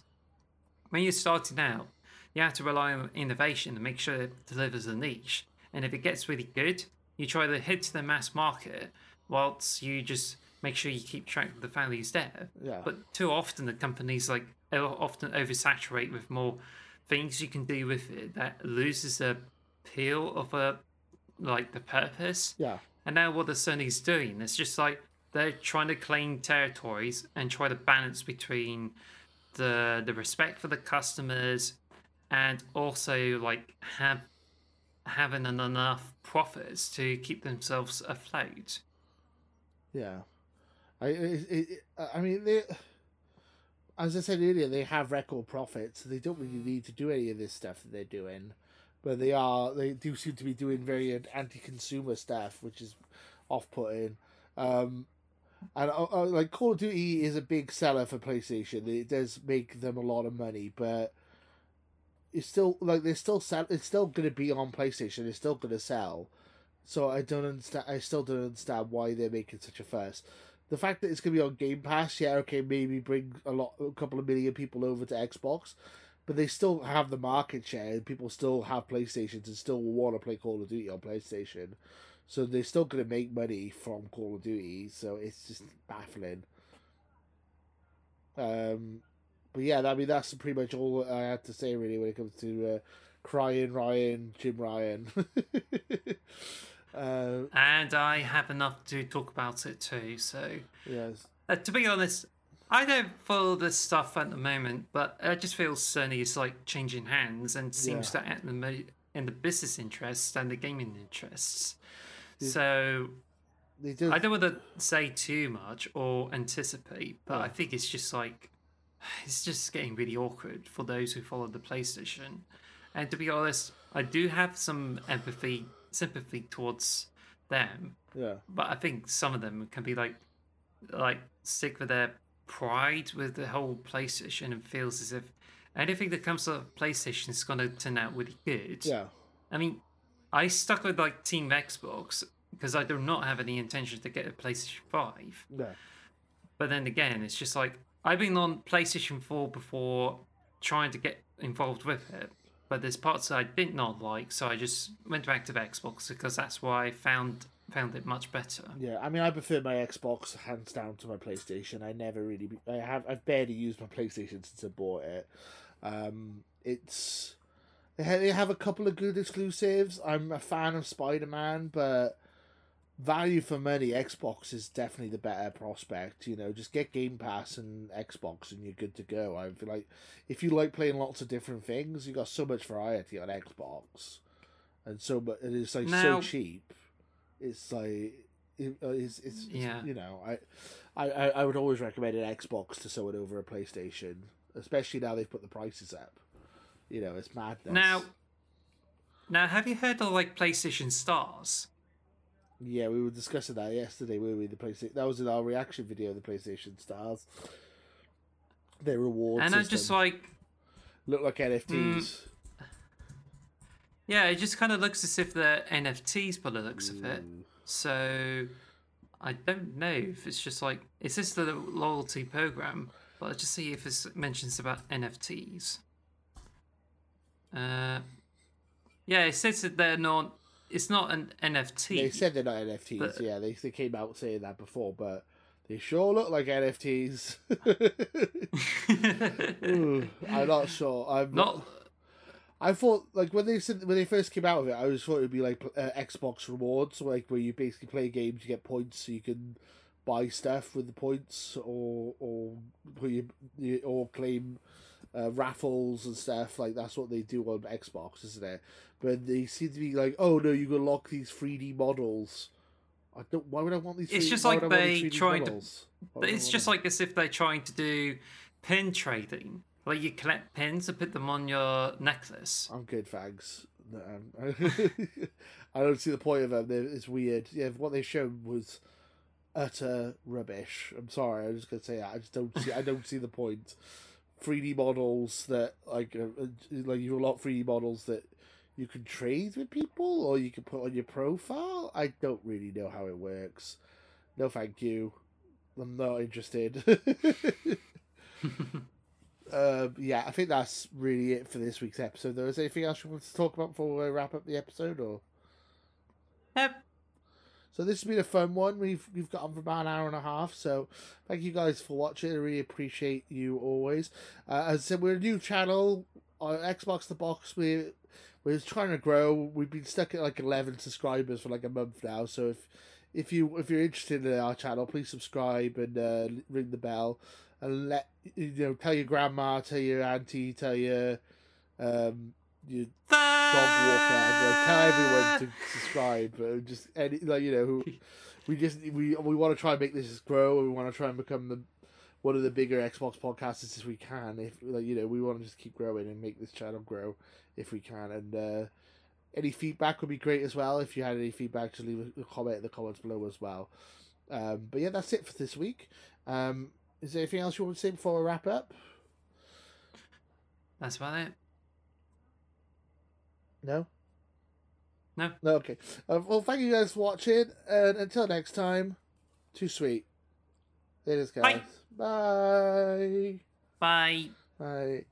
when you're starting out, you have to rely on innovation and make sure it delivers a niche. And if it gets really good, you try to hit the mass market whilst you just make sure you keep track of the values there. Yeah. But too often the companies like often oversaturate with more things you can do with it that loses the appeal of a like the purpose. Yeah. And now what the Sony's doing is just like they're trying to claim territories and try to balance between the the respect for the customers and also like have having enough profits to keep themselves afloat. Yeah, I it, it, I mean they, as I said earlier, they have record profits. So they don't really need to do any of this stuff that they're doing, but they are they do seem to be doing very anti-consumer stuff, which is off-putting. Um, and uh, uh, like Call of Duty is a big seller for PlayStation. It does make them a lot of money, but it's still like they're still sell. It's still going to be on PlayStation. It's still going to sell. So I don't understand. I still don't understand why they're making such a fuss. The fact that it's going to be on Game Pass, yeah, okay, maybe bring a lot, a couple of million people over to Xbox, but they still have the market share. and People still have PlayStations and still want to play Call of Duty on PlayStation. So they're still going to make money from Call of Duty. So it's just baffling. Um, but yeah, I mean that's pretty much all I had to say really when it comes to uh, crying Ryan, Jim Ryan. uh, And I have enough to talk about it too. So, yes, uh, to be honest, I don't follow this stuff at the moment, but I just feel Sony is like changing hands and seems Yeah. to act in the, mo- in the business interests and the gaming interests. So they do. I don't want to say too much or anticipate, but I think it's just like it's just getting really awkward for those who follow the PlayStation. And to be honest, I do have some empathy, sympathy towards them, Yeah, but I think some of them can be like, like stick with their pride with the whole PlayStation and feels as if anything that comes to PlayStation is going to turn out really good. yeah, I mean, I stuck with like Team Xbox because I do not have any intention to get a PlayStation 5. yeah, But then again, it's just like I've been on PlayStation 4 before trying to get involved with it. But there's parts I did not like, so I just went back to Xbox because that's why I found found it much better. yeah. I mean, I prefer my Xbox hands down to my PlayStation. I never really, I have, I've barely used my PlayStation since I bought it. Um, it's they have a couple of good exclusives. I'm a fan of Spider Man, but value for money, Xbox is definitely the better prospect. You know, just get Game Pass and Xbox, and you're good to go. I feel like if you like playing lots of different things, you got so much variety on Xbox, and so but it is like Now- so cheap. It's like it, uh, it's, it's, it's Yeah. you know I, I I I would always recommend an Xbox to someone over a PlayStation, especially now they've put the prices up. You know, it's madness. Now, now have you heard of like PlayStation Stars? Yeah, we were discussing that yesterday, were we? The PlayStation that was in our reaction video the PlayStation Stars. Their reward and I just like, look like NFTs. yeah, it just kind of looks as if they're NFTs by the looks of it. So I don't know if it's just like is this the loyalty program? But let's just see if it mentions about NFTs. Uh, yeah, it says that they're not. It's not an NFT. They said they're not NFTs. But- yeah, they they came out saying that before, but they sure look like NFTs. Ooh, I'm not sure. I'm not. I thought like when they said when they first came out of it, I was thought it'd be like uh, Xbox rewards, like where you basically play games, you get points, so you can buy stuff with the points, or or where you, you or claim uh, raffles and stuff. Like that's what they do on Xbox, isn't it? But they seem to be like, oh no, you can lock these three D models. I don't. Why would I want these? It's 3D just like would I want they these 3D trying to- models? Why would I It's just them? like as if they're trying to do pin trading. Like you collect pins and put them on your necklace. I'm good. No, um, I don't see the point of them. It's weird. Yeah, what they showed was utter rubbish. I'm sorry. I'm just gonna say that. I just don't see. I don't see the point. 3D models that like uh, uh, like you a lot 3D models that you can trade with people or you can put on your profile. I don't really know how it works. No, thank you. I'm not interested. Um, yeah, I think that's really it for this week's episode. Though, is there anything else you want to talk about before we wrap up the episode? Or Yep. So this has been a fun one. We've we've got on for about an hour and a half. So thank you guys for watching. I really appreciate you always. Uh, as I said, we're a new channel on X Marks the Box. We we're trying to grow. We've been stuck at like eleven subscribers for like a month now. So if if you if you're interested in our channel, please subscribe and uh, ring the bell and let you know tell your grandma, tell your auntie, tell your um your dog walker, and uh, tell everyone to subscribe. Uh, just any like you know who we just we we want to try and make this grow. and We want to try and become the one of the bigger Xbox podcasters as we can. If like you know we want to just keep growing and make this channel grow if we can. And uh any feedback would be great as well. If you had any feedback, just leave a comment in the comments below as well. Um, but yeah, that's it for this week. Um, is there anything else you want to say before we wrap up? That's about it. No. No. No. Okay. Uh, well, thank you guys for watching, and until next time, too sweet. It is, guys. Bye. Bye. Bye. Bye.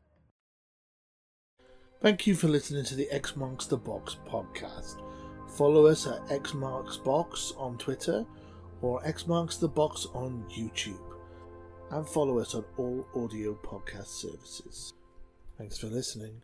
Thank you for listening to the X Marks the Box podcast. Follow us at X Marks Box on Twitter or X Marks the Box on YouTube. And follow us on all audio podcast services. Thanks for listening.